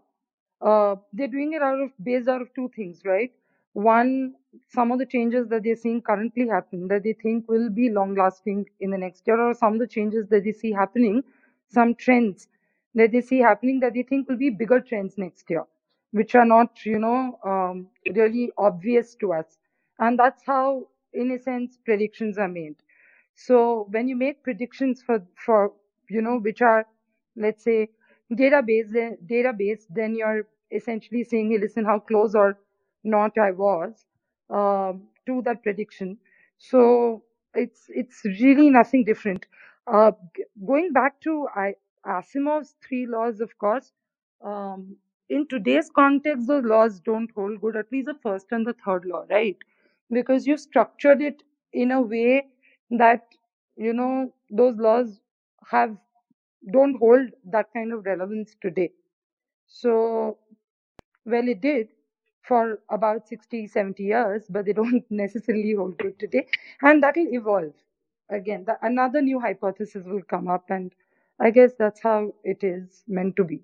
uh, they're doing it out of based out of two things, right? One, some of the changes that they're seeing currently happen that they think will be long lasting in the next year, or some of the changes that they see happening, some trends that they see happening that they think will be bigger trends next year, which are not, you know, um, really obvious to us. And that's how, in a sense, predictions are made. So when you make predictions for for you know which are let's say database database then you're essentially saying hey listen how close or not I was um, to that prediction. So it's it's really nothing different. Uh, going back to I, Asimov's three laws, of course, um, in today's context, those laws don't hold good. At least the first and the third law, right? Because you structured it in a way that you know those laws have don't hold that kind of relevance today. So well, it did for about 60, 70 years, but they <laughs> don't necessarily hold good today. And that will evolve. Again, the, another new hypothesis will come up, and I guess that's how it is meant to be.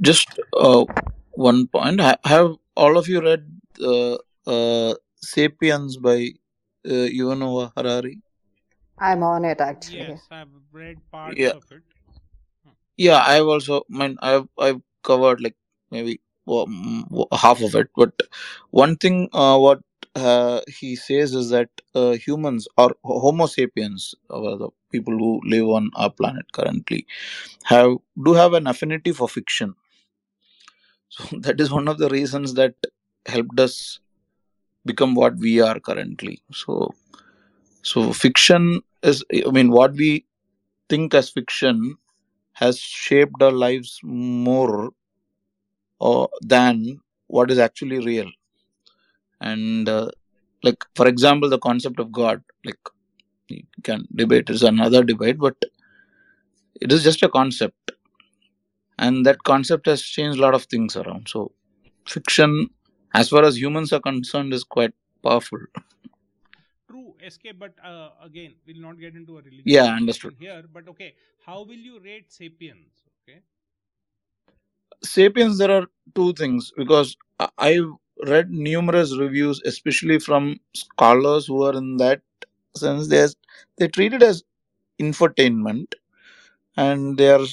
Just uh, one point. Ha- Have all of you read uh, uh, *Sapiens* by uh, Yuval Noah Harari? I'm on it actually. Yes, I've read parts Yeah, of it. Yeah. I've also, I mean, I've I've covered like maybe well, half of it, but one thing uh, what uh, he says is that uh, humans or Homo sapiens, or the people who live on our planet currently, have do have an affinity for fiction. So <laughs> that is one of the reasons that helped us become what we are currently. So so fiction is, I mean, what we think as fiction has shaped our lives more uh, than what is actually real. And uh, like for example, the concept of God, like you can debate is another debate, but it is just a concept, and that concept has changed a lot of things around. So fiction, as far as humans are concerned, is quite powerful. True, SK, but uh, again, we'll not get into a religious Yeah, understood. here. But okay, how will you rate Sapiens? Okay. Sapiens, there are two things because I- read numerous reviews, especially from scholars who are in that sense. They they treat it as infotainment, and they are.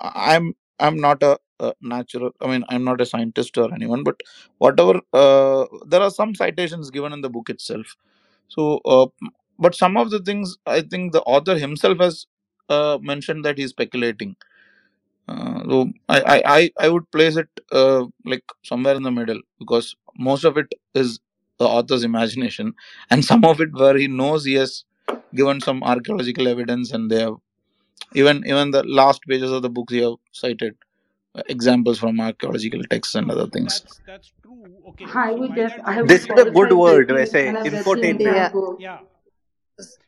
I'm I'm not a, a natural. I mean, I'm not a scientist or anyone, but whatever. Uh, there are some citations given in the book itself. So, uh, but some of the things I think the author himself has uh, mentioned that he's speculating. Uh, so I, I, I I would place it uh, like somewhere in the middle because most of it is the author's imagination, <laughs> and some of it where he knows he has given some archaeological evidence, and they have even even the last pages of the books he have cited uh, examples from archaeological texts and other things. that's that's true. Okay, I so would by def- I would This is a good qualify word, Sapiens वैसे and I've read the infotainment. Yeah. book. yeah,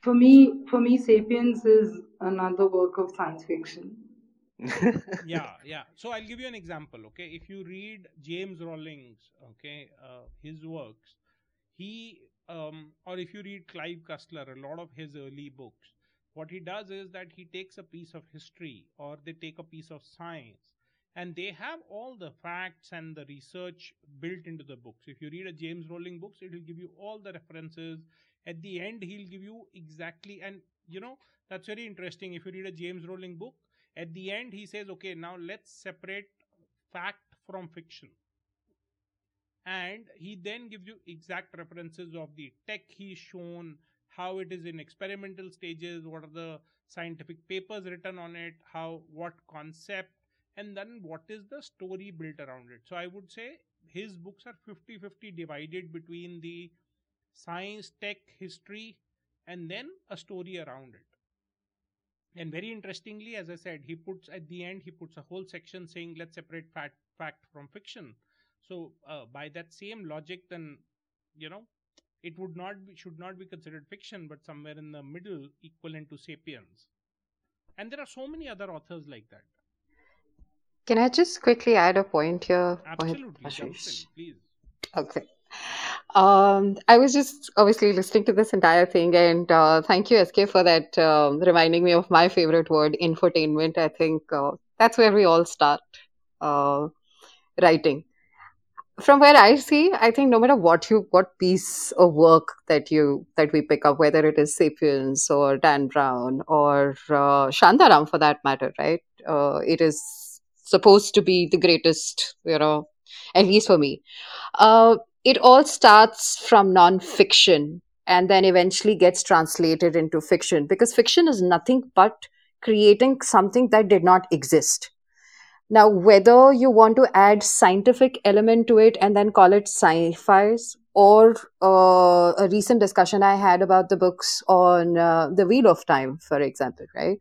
For me, for me, Sapiens is another work of science fiction. Yeah, yeah. So I'll give you an example. Okay, if you read James Rollins, okay, uh, his works, he um, or if you read Clive Cussler, a lot of his early books, what he does is that he takes a piece of history or they take a piece of science and they have all the facts and the research built into the books. If you read a James Rollins books, it will give you all the references. At the end, he'll give you exactly, and you know that's very interesting. If you read a James Rollins book, at the end he says, okay, now let's separate fact from fiction. And he then gives you exact references of the tech he's shown how it is in experimental stages what are the scientific papers written on it how what concept and then what is the story built around it. So i would say his books are 50 50 divided between the science tech history and then a story around it and very interestingly as i said he puts at the end he puts a whole section saying let's separate fact fact from fiction. So uh, by that same logic then you know it would not be should not be considered fiction but somewhere in the middle equivalent to sapiens. And there are so many other authors like that. Can I just quickly add a point here, absolutely Ashish? please. Okay. Um, I was just obviously listening to this entire thing, and uh, thank you, SK, for that um, reminding me of my favorite word, infotainment. I think uh, that's where we all start uh, writing. From where I see, I think no matter what you what piece of work that you that we pick up, whether it is *Sapiens* or Dan Brown or uh, Shantaram, for that matter, right? Uh, it is supposed to be the greatest, you know, at least for me. Uh, it all starts from non-fiction and then eventually gets translated into fiction because fiction is nothing but creating something that did not exist. Now, whether you want to add scientific element to it and then call it sci-fi's, or uh, a recent discussion I had about the books on uh, the Wheel of Time, for example, right?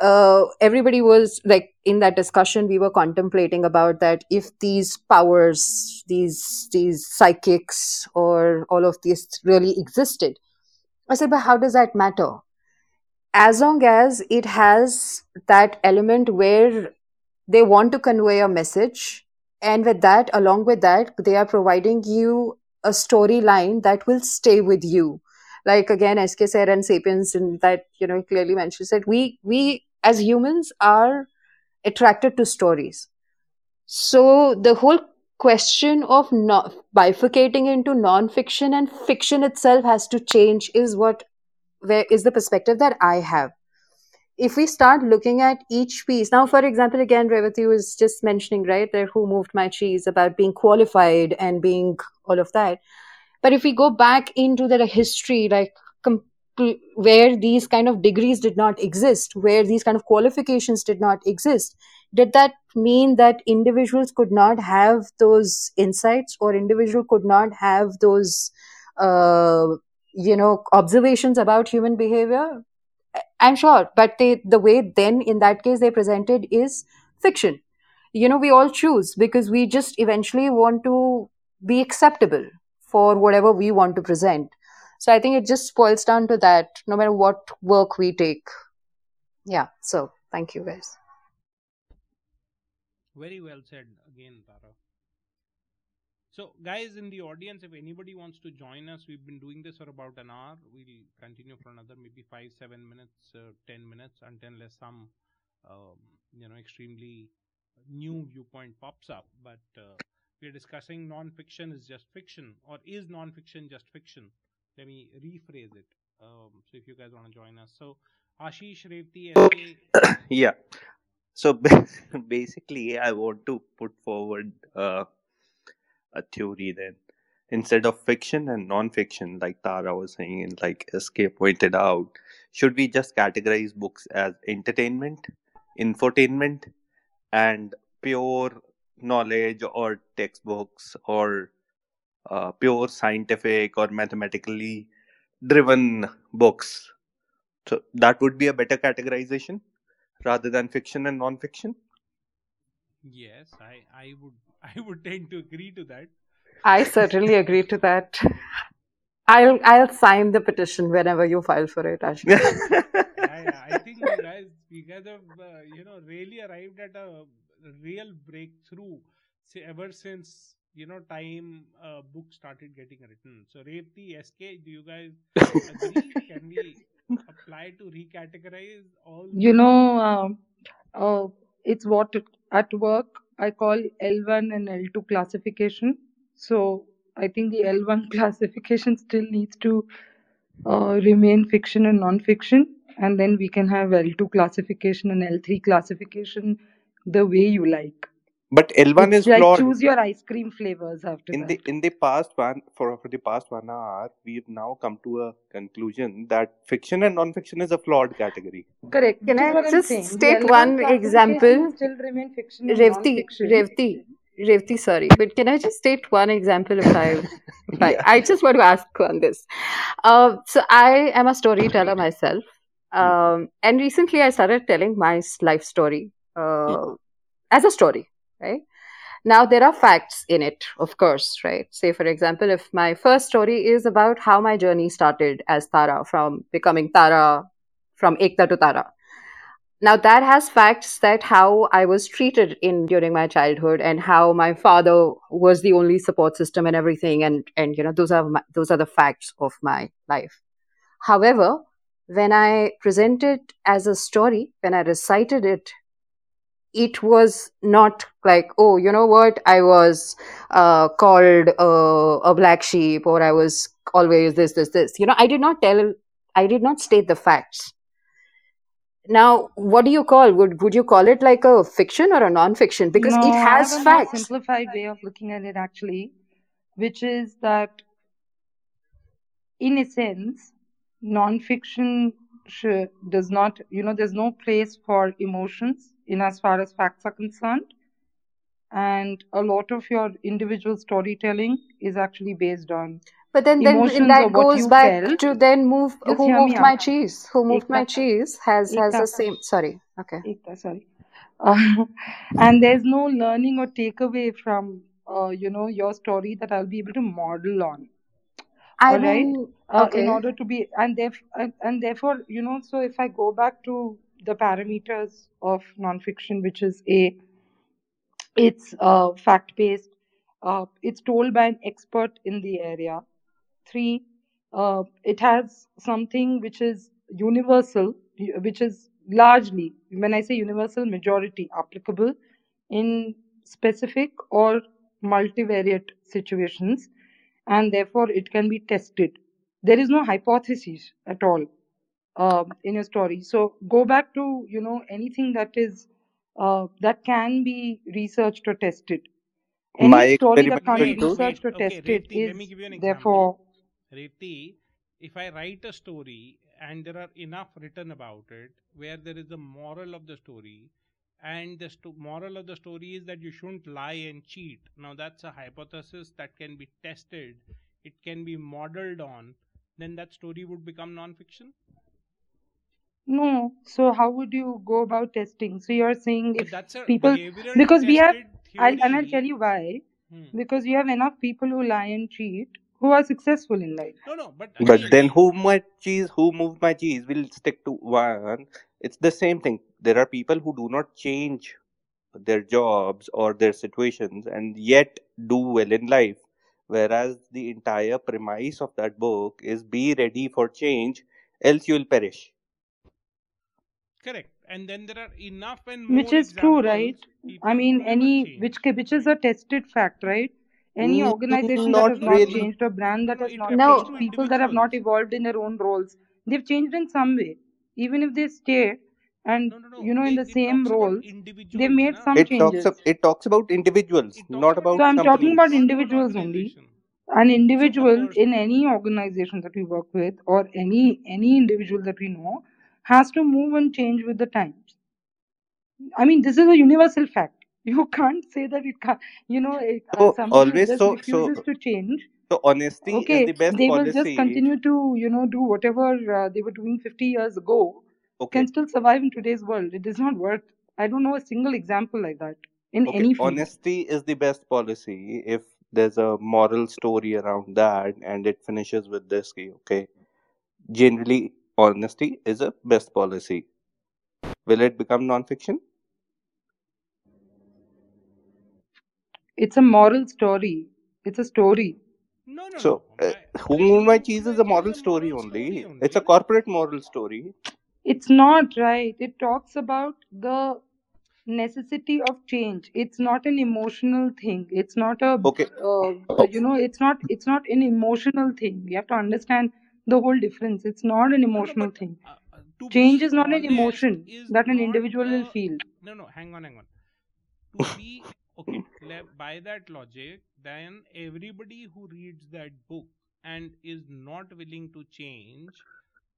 Uh, everybody was like in that discussion we were contemplating about that if these powers these these psychics or all of this really existed. I said but how does that matter? As long as it has that element where they want to convey a message and with that along with that they are providing you a storyline that will stay with you like again sk said and sapiens and that you know clearly mentions that we we as humans are attracted to stories so the whole question of not bifurcating into non-fiction and fiction itself has to change is what where is the perspective that I have. If we start looking at each piece, now, for example, again, Revati was just mentioning, right, that who moved my cheese about being qualified and being all of that. But if we go back into the history, like where these kind of degrees did not exist, where these kind of qualifications did not exist, did that mean that individuals could not have those insights or individual could not have those uh, you know observations about human behavior? I'm sure but they the way then in that case they presented is fiction. You know we all choose because we just eventually want to be acceptable for whatever we want to present so i think it just boils down to that no matter what work we take yeah so thank you guys very well said again tara so, guys in the audience, if anybody wants to join us, we've been doing this for about an hour. We'll continue for another maybe five, seven minutes, uh, ten minutes, until some, um, you know, extremely new viewpoint pops up. But uh, we're discussing non-fiction is just fiction, or is non-fiction just fiction? Let me rephrase it. Um, so, if you guys want to join us, so Ashish Revti, <coughs> yeah. So <laughs> basically, I want to put forward. Uh, a theory then instead of fiction and non-fiction like tara was saying and like sk pointed out should we just categorize books as entertainment infotainment and pure knowledge or textbooks or uh, pure scientific or mathematically driven books so that would be a better categorization rather than fiction and non-fiction yes i i would <laughs> I would tend to agree to that. I certainly agree to that. I'll I'll sign the petition whenever you file for it, Ashish. <laughs> <laughs> I, I think you guys you guys have uh, you know really arrived at a real breakthrough say, ever since you know time uh, books started getting written. So Revti, SK, do you guys agree? <laughs> Can we apply to recategorize all? You know, um, uh, it's what at work I call L1 and L2 classification. So I think the L1 <laughs> classification still needs to uh, remain fiction and non-fiction, and then we can have L2 classification and L3 classification the way you like. But L1 it's is like flawed. choose your ice cream flavors after in that. the in the past one for, for the past one hour, we've now come to a conclusion that fiction and non-fiction is a flawed category. Correct. Can which is I what I'm just saying. The state L1 one example? Still remain fiction and Revti, non-fiction. Revti, Revti, sorry, but can I just state one example if I, <laughs> if I, Yeah. I just want to ask on this. Uh, so I am a storyteller myself, um, and recently I started telling my s- life story uh, as a story, right? Now there are facts in it, of course, right? Say for example, if my first story is about how my journey started as Tara from becoming Tara, from Ekta to Tara now that has facts that how i was treated in during my childhood and how my father was the only support system and everything and and you know those are my, those are the facts of my life however when i presented as a story when i recited it it was not like oh you know what i was uh, called uh, a black sheep or i was always this this this you know i did not tell i did not state the facts now, what do you call? Would would you call it like a fiction or a non-fiction? Because No, it I has a facts. simplified way of looking at it actually, which is that in a sense, non-fiction does not, you know, there's no place for emotions in as far as facts are concerned. And a lot of your individual storytelling is actually based on But then, then that goes back felt. to then move. Just Who moved my out. cheese? Who moved my cheese? Has has the same. Sorry. Okay. Ekta, sorry. Uh, <laughs> and there's no learning or takeaway from, uh, you know, your story that I'll be able to model on. I all right mean, uh, in order to be and theref- and therefore you know so if i go back to the parameters of nonfiction which is a it's uh, fact based uh, it's told by an expert in the area. Three uh, it has something which is universal which is largely when i say universal majority applicable in specific or multivariate situations and therefore it can be tested. There is no hypothesis at all uh, in your story. So go back to you know anything that is uh, that can be researched or tested. Any My story that experiment can't Wait, be will do. wait. researched or Okay, tested Reti, let me is give you an therefore Reti, if I write a story and there are enough written about it where there is a moral of the story and the sto- moral of the story is that you shouldn't lie and cheat. Now that's a hypothesis that can be tested, it can be modeled on, then that story would become non-fiction. No. So how would you go about testing? So you're saying if that's a people because we have I'll, and I'll tell you why. Hmm. Because you have enough people who lie and cheat who are successful in life. No, no, but But again, then who my cheese, who moved my cheese will stick to one. It's the same thing. There are people who do not change their jobs or their situations and yet do well in life. Whereas the entire premise of that book is be ready for change, else you will perish. Correct. And then there are enough and Which more is true, right? I mean, any which which is a tested fact, right? Any Mm, organization that has No, not no, really. no, changed, a brand that no. has not refers changed, to people that have not evolved in their own roles, they've changed in some way. Even if they stay and No, no, no. you know in the same role, they've made na? some It talks changes. it talks about individuals, talks not about about So I'm talking about companies. not about individuals only. organization. An individual in any organization that we work with, or any any individual that we know, has to move and change with the times. I mean, this is a universal fact. You <laughs> can't say that it can't. You know, it, uh, So always just so so refuses to change. so honesty is Okay, the best policy. they will just continue to you know do whatever uh, they were doing 50 years ago. Okay. Can still survive in today's world. It does not work. I don't know a single example like that in Okay, any field. honesty is the best policy if there's a moral story around that and it finishes with this okay? Generally, honesty is a best policy. Will it become non-fiction? It's a moral story. It's a story. No, no, So, no. uh, My, Who Moved My Cheese is a moral story only. It's a corporate moral story. It's not right. It talks about the necessity of change. It's not an emotional thing. It's not a Okay. uh, you know. It's not. It's not an emotional thing. You have to understand the whole difference. It's not an no, emotional but thing. uh, uh, Change is not an emotion that an individual will feel. no, no. Hang on, hang on. To <laughs> be okay, by that logic, then everybody who reads that book and is not willing to change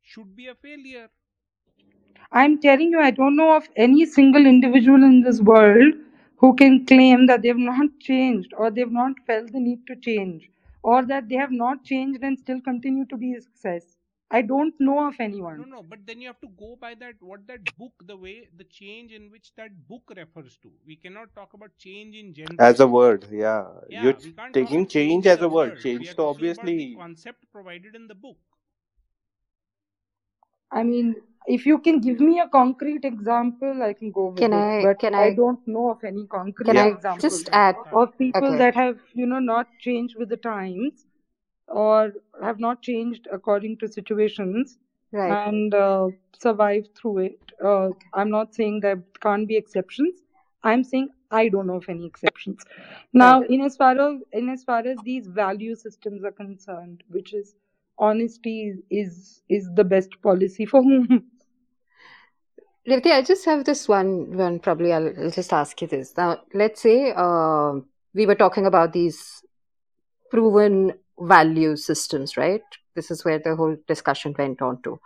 should be a failure. I'm telling you, I don't know of any single individual in this world who can claim that they've not changed or they've not felt the need to change or that they have not changed and still continue to be a success. I don't know of anyone. no, no, but then you have to go by that what that book, the way the change in which that book refers to. We cannot talk about change in general. As a word, yeah. Yeah, You're we can't talk taking change change as as a a word. word. Change are so talking the obviously. concept provided in the book. I mean, if you can give me a concrete example, I can go with Can it. I But can I I don't know of any can concrete I Yeah. example just add? of people Okay. that have, you know, not changed with the times or have not changed according to situations Right. and uh, survived through it. Uh, I'm not saying there can't be exceptions. I'm saying I don't know of any exceptions. Now, in as far as in as far as these value systems are concerned, which is honesty is is the best policy for whom? Revati, I just have this one. One probably I'll, I'll just ask you this. Now, let's say uh, we were talking about these proven value systems, right? This is where the whole discussion went on to.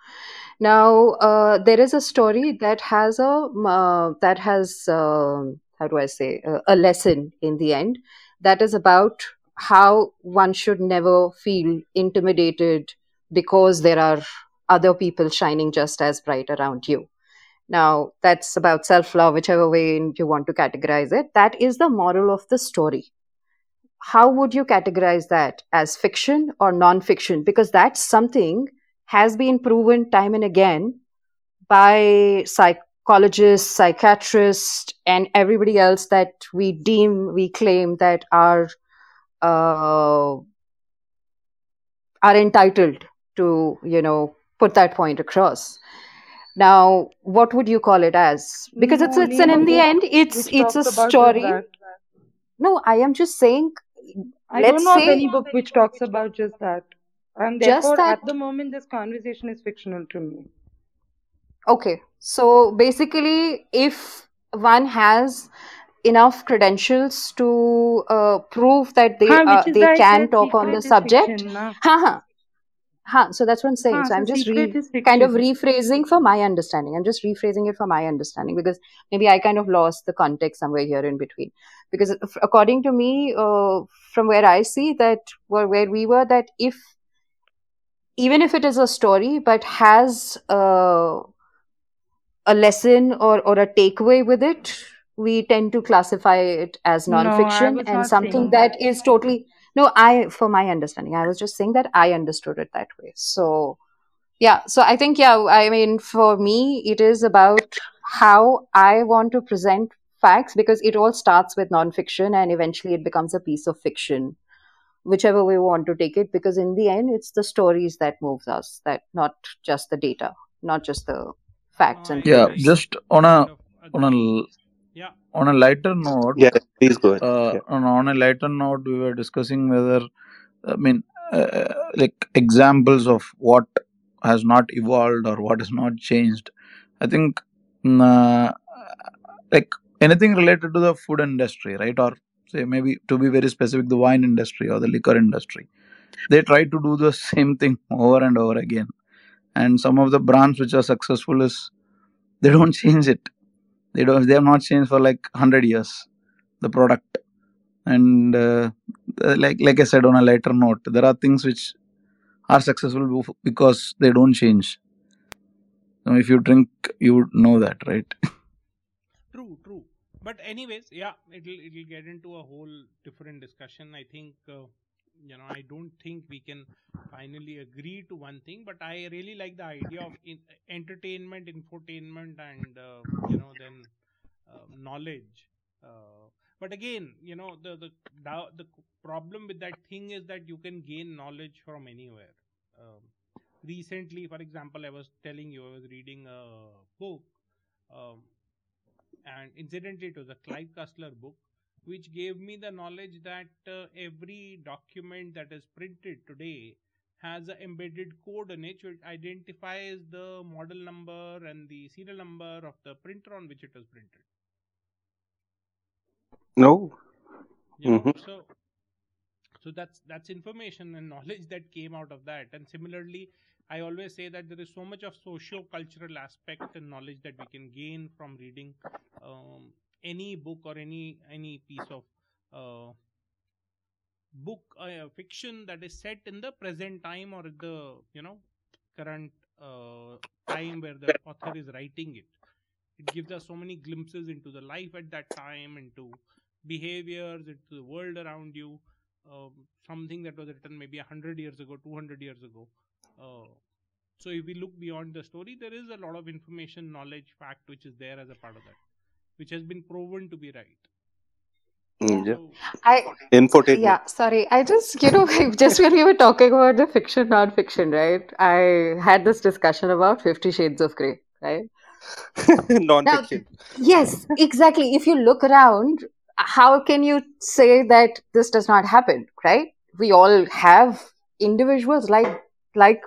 Now, uh, there is a story that has a uh, that has um how do I say a lesson in the end that is about how one should never feel intimidated because there are other people shining just as bright around you. Now, that's about self love, whichever way you want to categorize it. That is the moral of the story. How would you categorize that as fiction or non fiction? Because that's something has been proven time and again by psychologists, psychiatrists, and everybody else that we deem, we claim that are uh, are entitled to, you know, put that point across. Now, what would you call it as? Because it's No, it's an in the end, it's it's a story. that. No, I am just saying. I don't Let's know of say any book which talks about just that. And just therefore, that at the moment, this conversation is fictional to me. Okay. So basically, if one has enough credentials to uh, prove that they uh, they can talk on the subject. Ha, so that's what I'm saying. So I'm just re- kind of rephrasing for my understanding. I'm just rephrasing it for my understanding because maybe I kind of lost the context somewhere here in between. Because according to me, uh, from where I see that where, where we were, that if even if it is a story but has uh, a lesson or or a takeaway with it, we tend to classify it as no I nonfiction was and something that that is totally no. I for my understanding, I was just saying that I understood it that way. So yeah, so I think, yeah, I mean, for me, it is about how I want to present facts because it all starts with nonfiction and eventually it becomes a piece of fiction, whichever way we want to take it. Because in the end, it's the stories that moves us, that not just the data, not just the facts No, and I, Yeah, figures. Just on a on a agree. l- Yeah. on a lighter note, Yeah, please go ahead. uh, Yeah. on, on a lighter note, we were discussing whether I mean, uh, like examples of what has not evolved or what has not changed. I think, mm, uh, like anything related to the food industry, right? Or say maybe to be very specific, the wine industry or the liquor industry. They try to do the <laughs> same thing over and over again. And some of the brands which are successful is they don't <laughs> change it. They don't. They have not changed for like hundred years. The product and uh, uh, like like I said on a lighter note, there are things which are successful because they don't change. Now, if you drink, you would know that, right? <laughs> True, true. But anyways, yeah, it'll it'll get into a whole different discussion. I think uh, you know I don't think we can finally agree to one thing, but I really like the idea of in, entertainment, infotainment, and uh, you know then uh, knowledge. Uh, but again, you know the the the problem with that thing is that you can gain knowledge from anywhere. Um, recently, for example, I was telling you I was reading a book. Um, and incidentally it was a clive cussler book which gave me the knowledge that uh, every document that is printed today has an embedded code in it which identifies the model number and the serial number of the printer on which it was printed. No. you know hmm so so that's that's information and <laughs> knowledge that came out of that. And similarly i always say that there is so much of socio-cultural aspect and knowledge that we can gain from reading um, any book or any any piece of uh, book uh, fiction that is set in the present time or the you know current uh, time where the author is writing it. It gives us so many glimpses into the life at that time into behaviors into the world around you um, something that was written maybe 100 years ago 200 years ago. Uh, so if we look beyond the story there is a lot of information knowledge fact which is there as a part of that which has been proven to be right yeah. I Infotainment. yeah, sorry. I just you know <laughs> just when we were talking about the fiction non-fiction, right? I had this discussion about Fifty Shades of Grey, right? <laughs> Non-fiction. yes, exactly. If you look around, how can you say that this does not happen, right? We all have individuals like like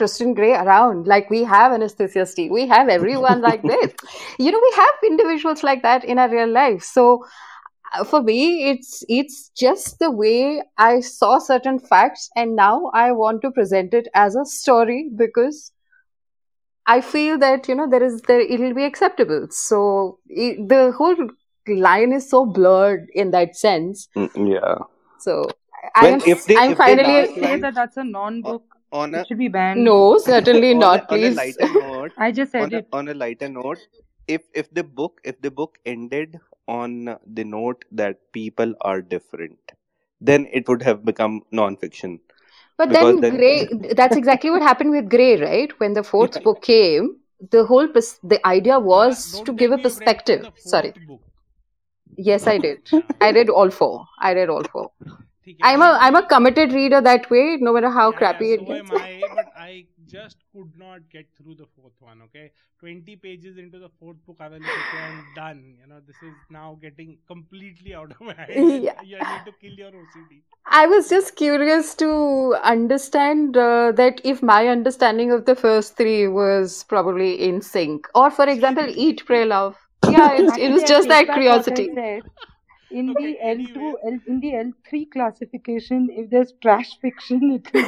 Christian Grey around, like we have Anastasia Steele, we have everyone <laughs> like this. You know, we have individuals like that in our real life. So uh, for me, it's it's just the way I saw certain facts, and now I want to present it as a story because I feel that you know there is there it'll be acceptable. So i the whole line is so blurred in that sense. Mm, yeah. So I Well, am if they I'm if finally last say that that's a non-book on it should be banned no, certainly <laughs> on a not. on a Please. lighter note I just said on a it on a lighter note if if the book if the book ended on the note that people are different then it would have become non-fiction But then then Grey, that's exactly what happened with Grey, right? When the fourth yeah book came, the whole pers- the idea Bala, was to give a me you've read perspective. Sorry. book Yes, I did. <laughs> I read all four. I read all four. I'm a I'm a committed reader that way, no matter how yeah, crappy yeah, so it so gets. Am I, but I just could not get through the fourth one. Okay, twenty pages into the fourth book, I was like, I'm done. You know, this is now getting completely out of my <laughs> head. Yeah. You need to kill your OCD. I was just curious to understand uh, that if my understanding of the first three was probably in sync, or for <laughs> example, Eat, Pray, Love. Yeah, it was just that curiosity said. In okay the L2, anyway L, in the L3 classification, if there's trash fiction, it will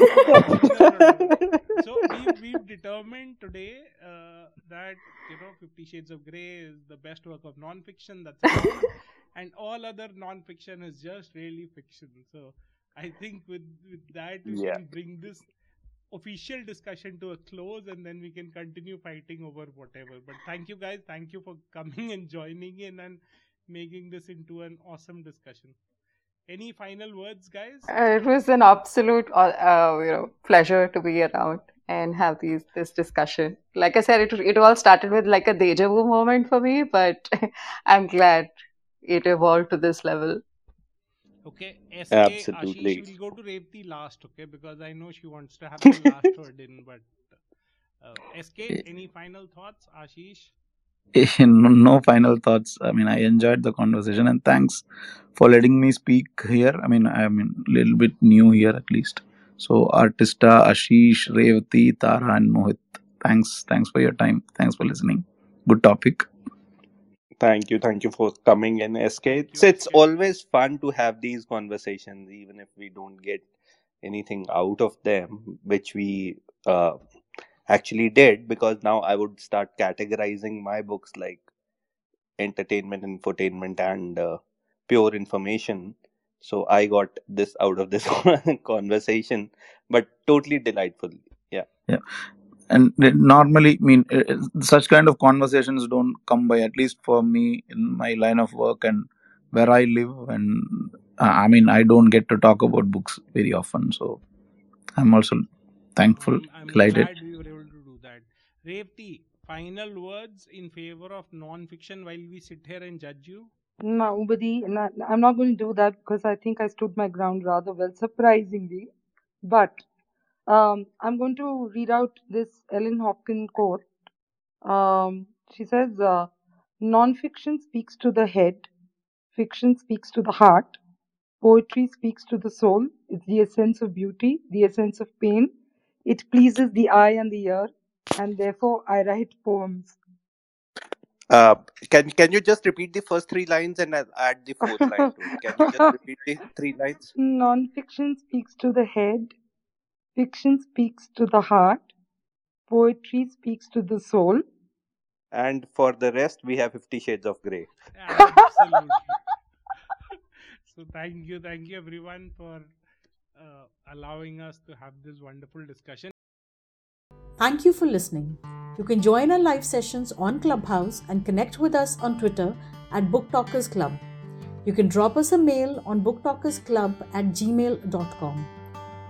no no no no so we <laughs> we've determined today uh, that you know Fifty Shades of Grey is the best work of non-fiction that's <laughs> and all other non-fiction is just really fiction. So I think with with that we Yeah. can bring this official discussion to a close, and then we can continue fighting over whatever. But thank you guys, thank you for coming and joining in and making this into an awesome discussion. Any final words, guys? Uh, it was an absolute, uh, uh, you know, pleasure to be around and have these this discussion. Like I said, it it all started with like a deja vu moment for me, but <laughs> I'm glad it evolved to this level. Okay, SK Absolutely. Ashish will go to Revati last, okay, because I know she wants to have the last <laughs> word in. But uh, SK, any final thoughts, Ashish? <laughs> no, final thoughts. I mean, I enjoyed the conversation and thanks for letting me speak here. I mean, I'm a little bit new here at least. So, Artista, Ashish, Revati, Tara, and Mohit, thanks. Thanks for your time. Thanks for listening. Good topic. Thank you, thank you for coming in, SK. It's it's always fun to have these conversations, even if we don't get anything out of them, which we uh, actually did, because now I would start categorizing my books like entertainment, infotainment, and uh, pure information. So I got this out of this <laughs> conversation, but totally delightful. Yeah. Yeah. And normally, I mean, uh, uh, such kind of conversations don't come by, at least for me in my line of work and where I live. And uh, I mean, I don't get to talk about books very often. So I'm also thankful, I'm I'm delighted. glad we were able to do Revati, final words in favor of non-fiction while we sit here and judge you. No, Ubadi, I'm not going to do that because I think I stood my ground rather well, surprisingly. But um, I'm going to read out this Ellen Hopkins quote. Um, she says, uh, "Non-fiction speaks to the head, fiction speaks to the heart, poetry speaks to the soul. It's the essence of beauty, the essence of pain. It pleases the eye and the ear, and therefore I write poems." Uh, can can you just repeat the first three lines and I'll add the fourth line to it? <laughs> Can you just repeat the three lines? Non-fiction speaks to the head, fiction speaks to the heart, poetry speaks to the soul. And for the rest, we have Fifty Shades of Grey. Absolutely. <laughs> so thank you, thank you everyone for uh, allowing us to have this wonderful discussion. Thank you for listening. You can join our live sessions on Clubhouse and connect with us on Twitter at Book Talkers Club. You can drop us a mail on booktalkersclub at gmail.com.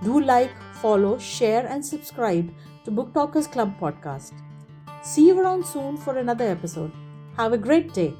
Do like, follow, share, and subscribe to Book Talkers Club podcast. See you around soon for another episode. Have a great day.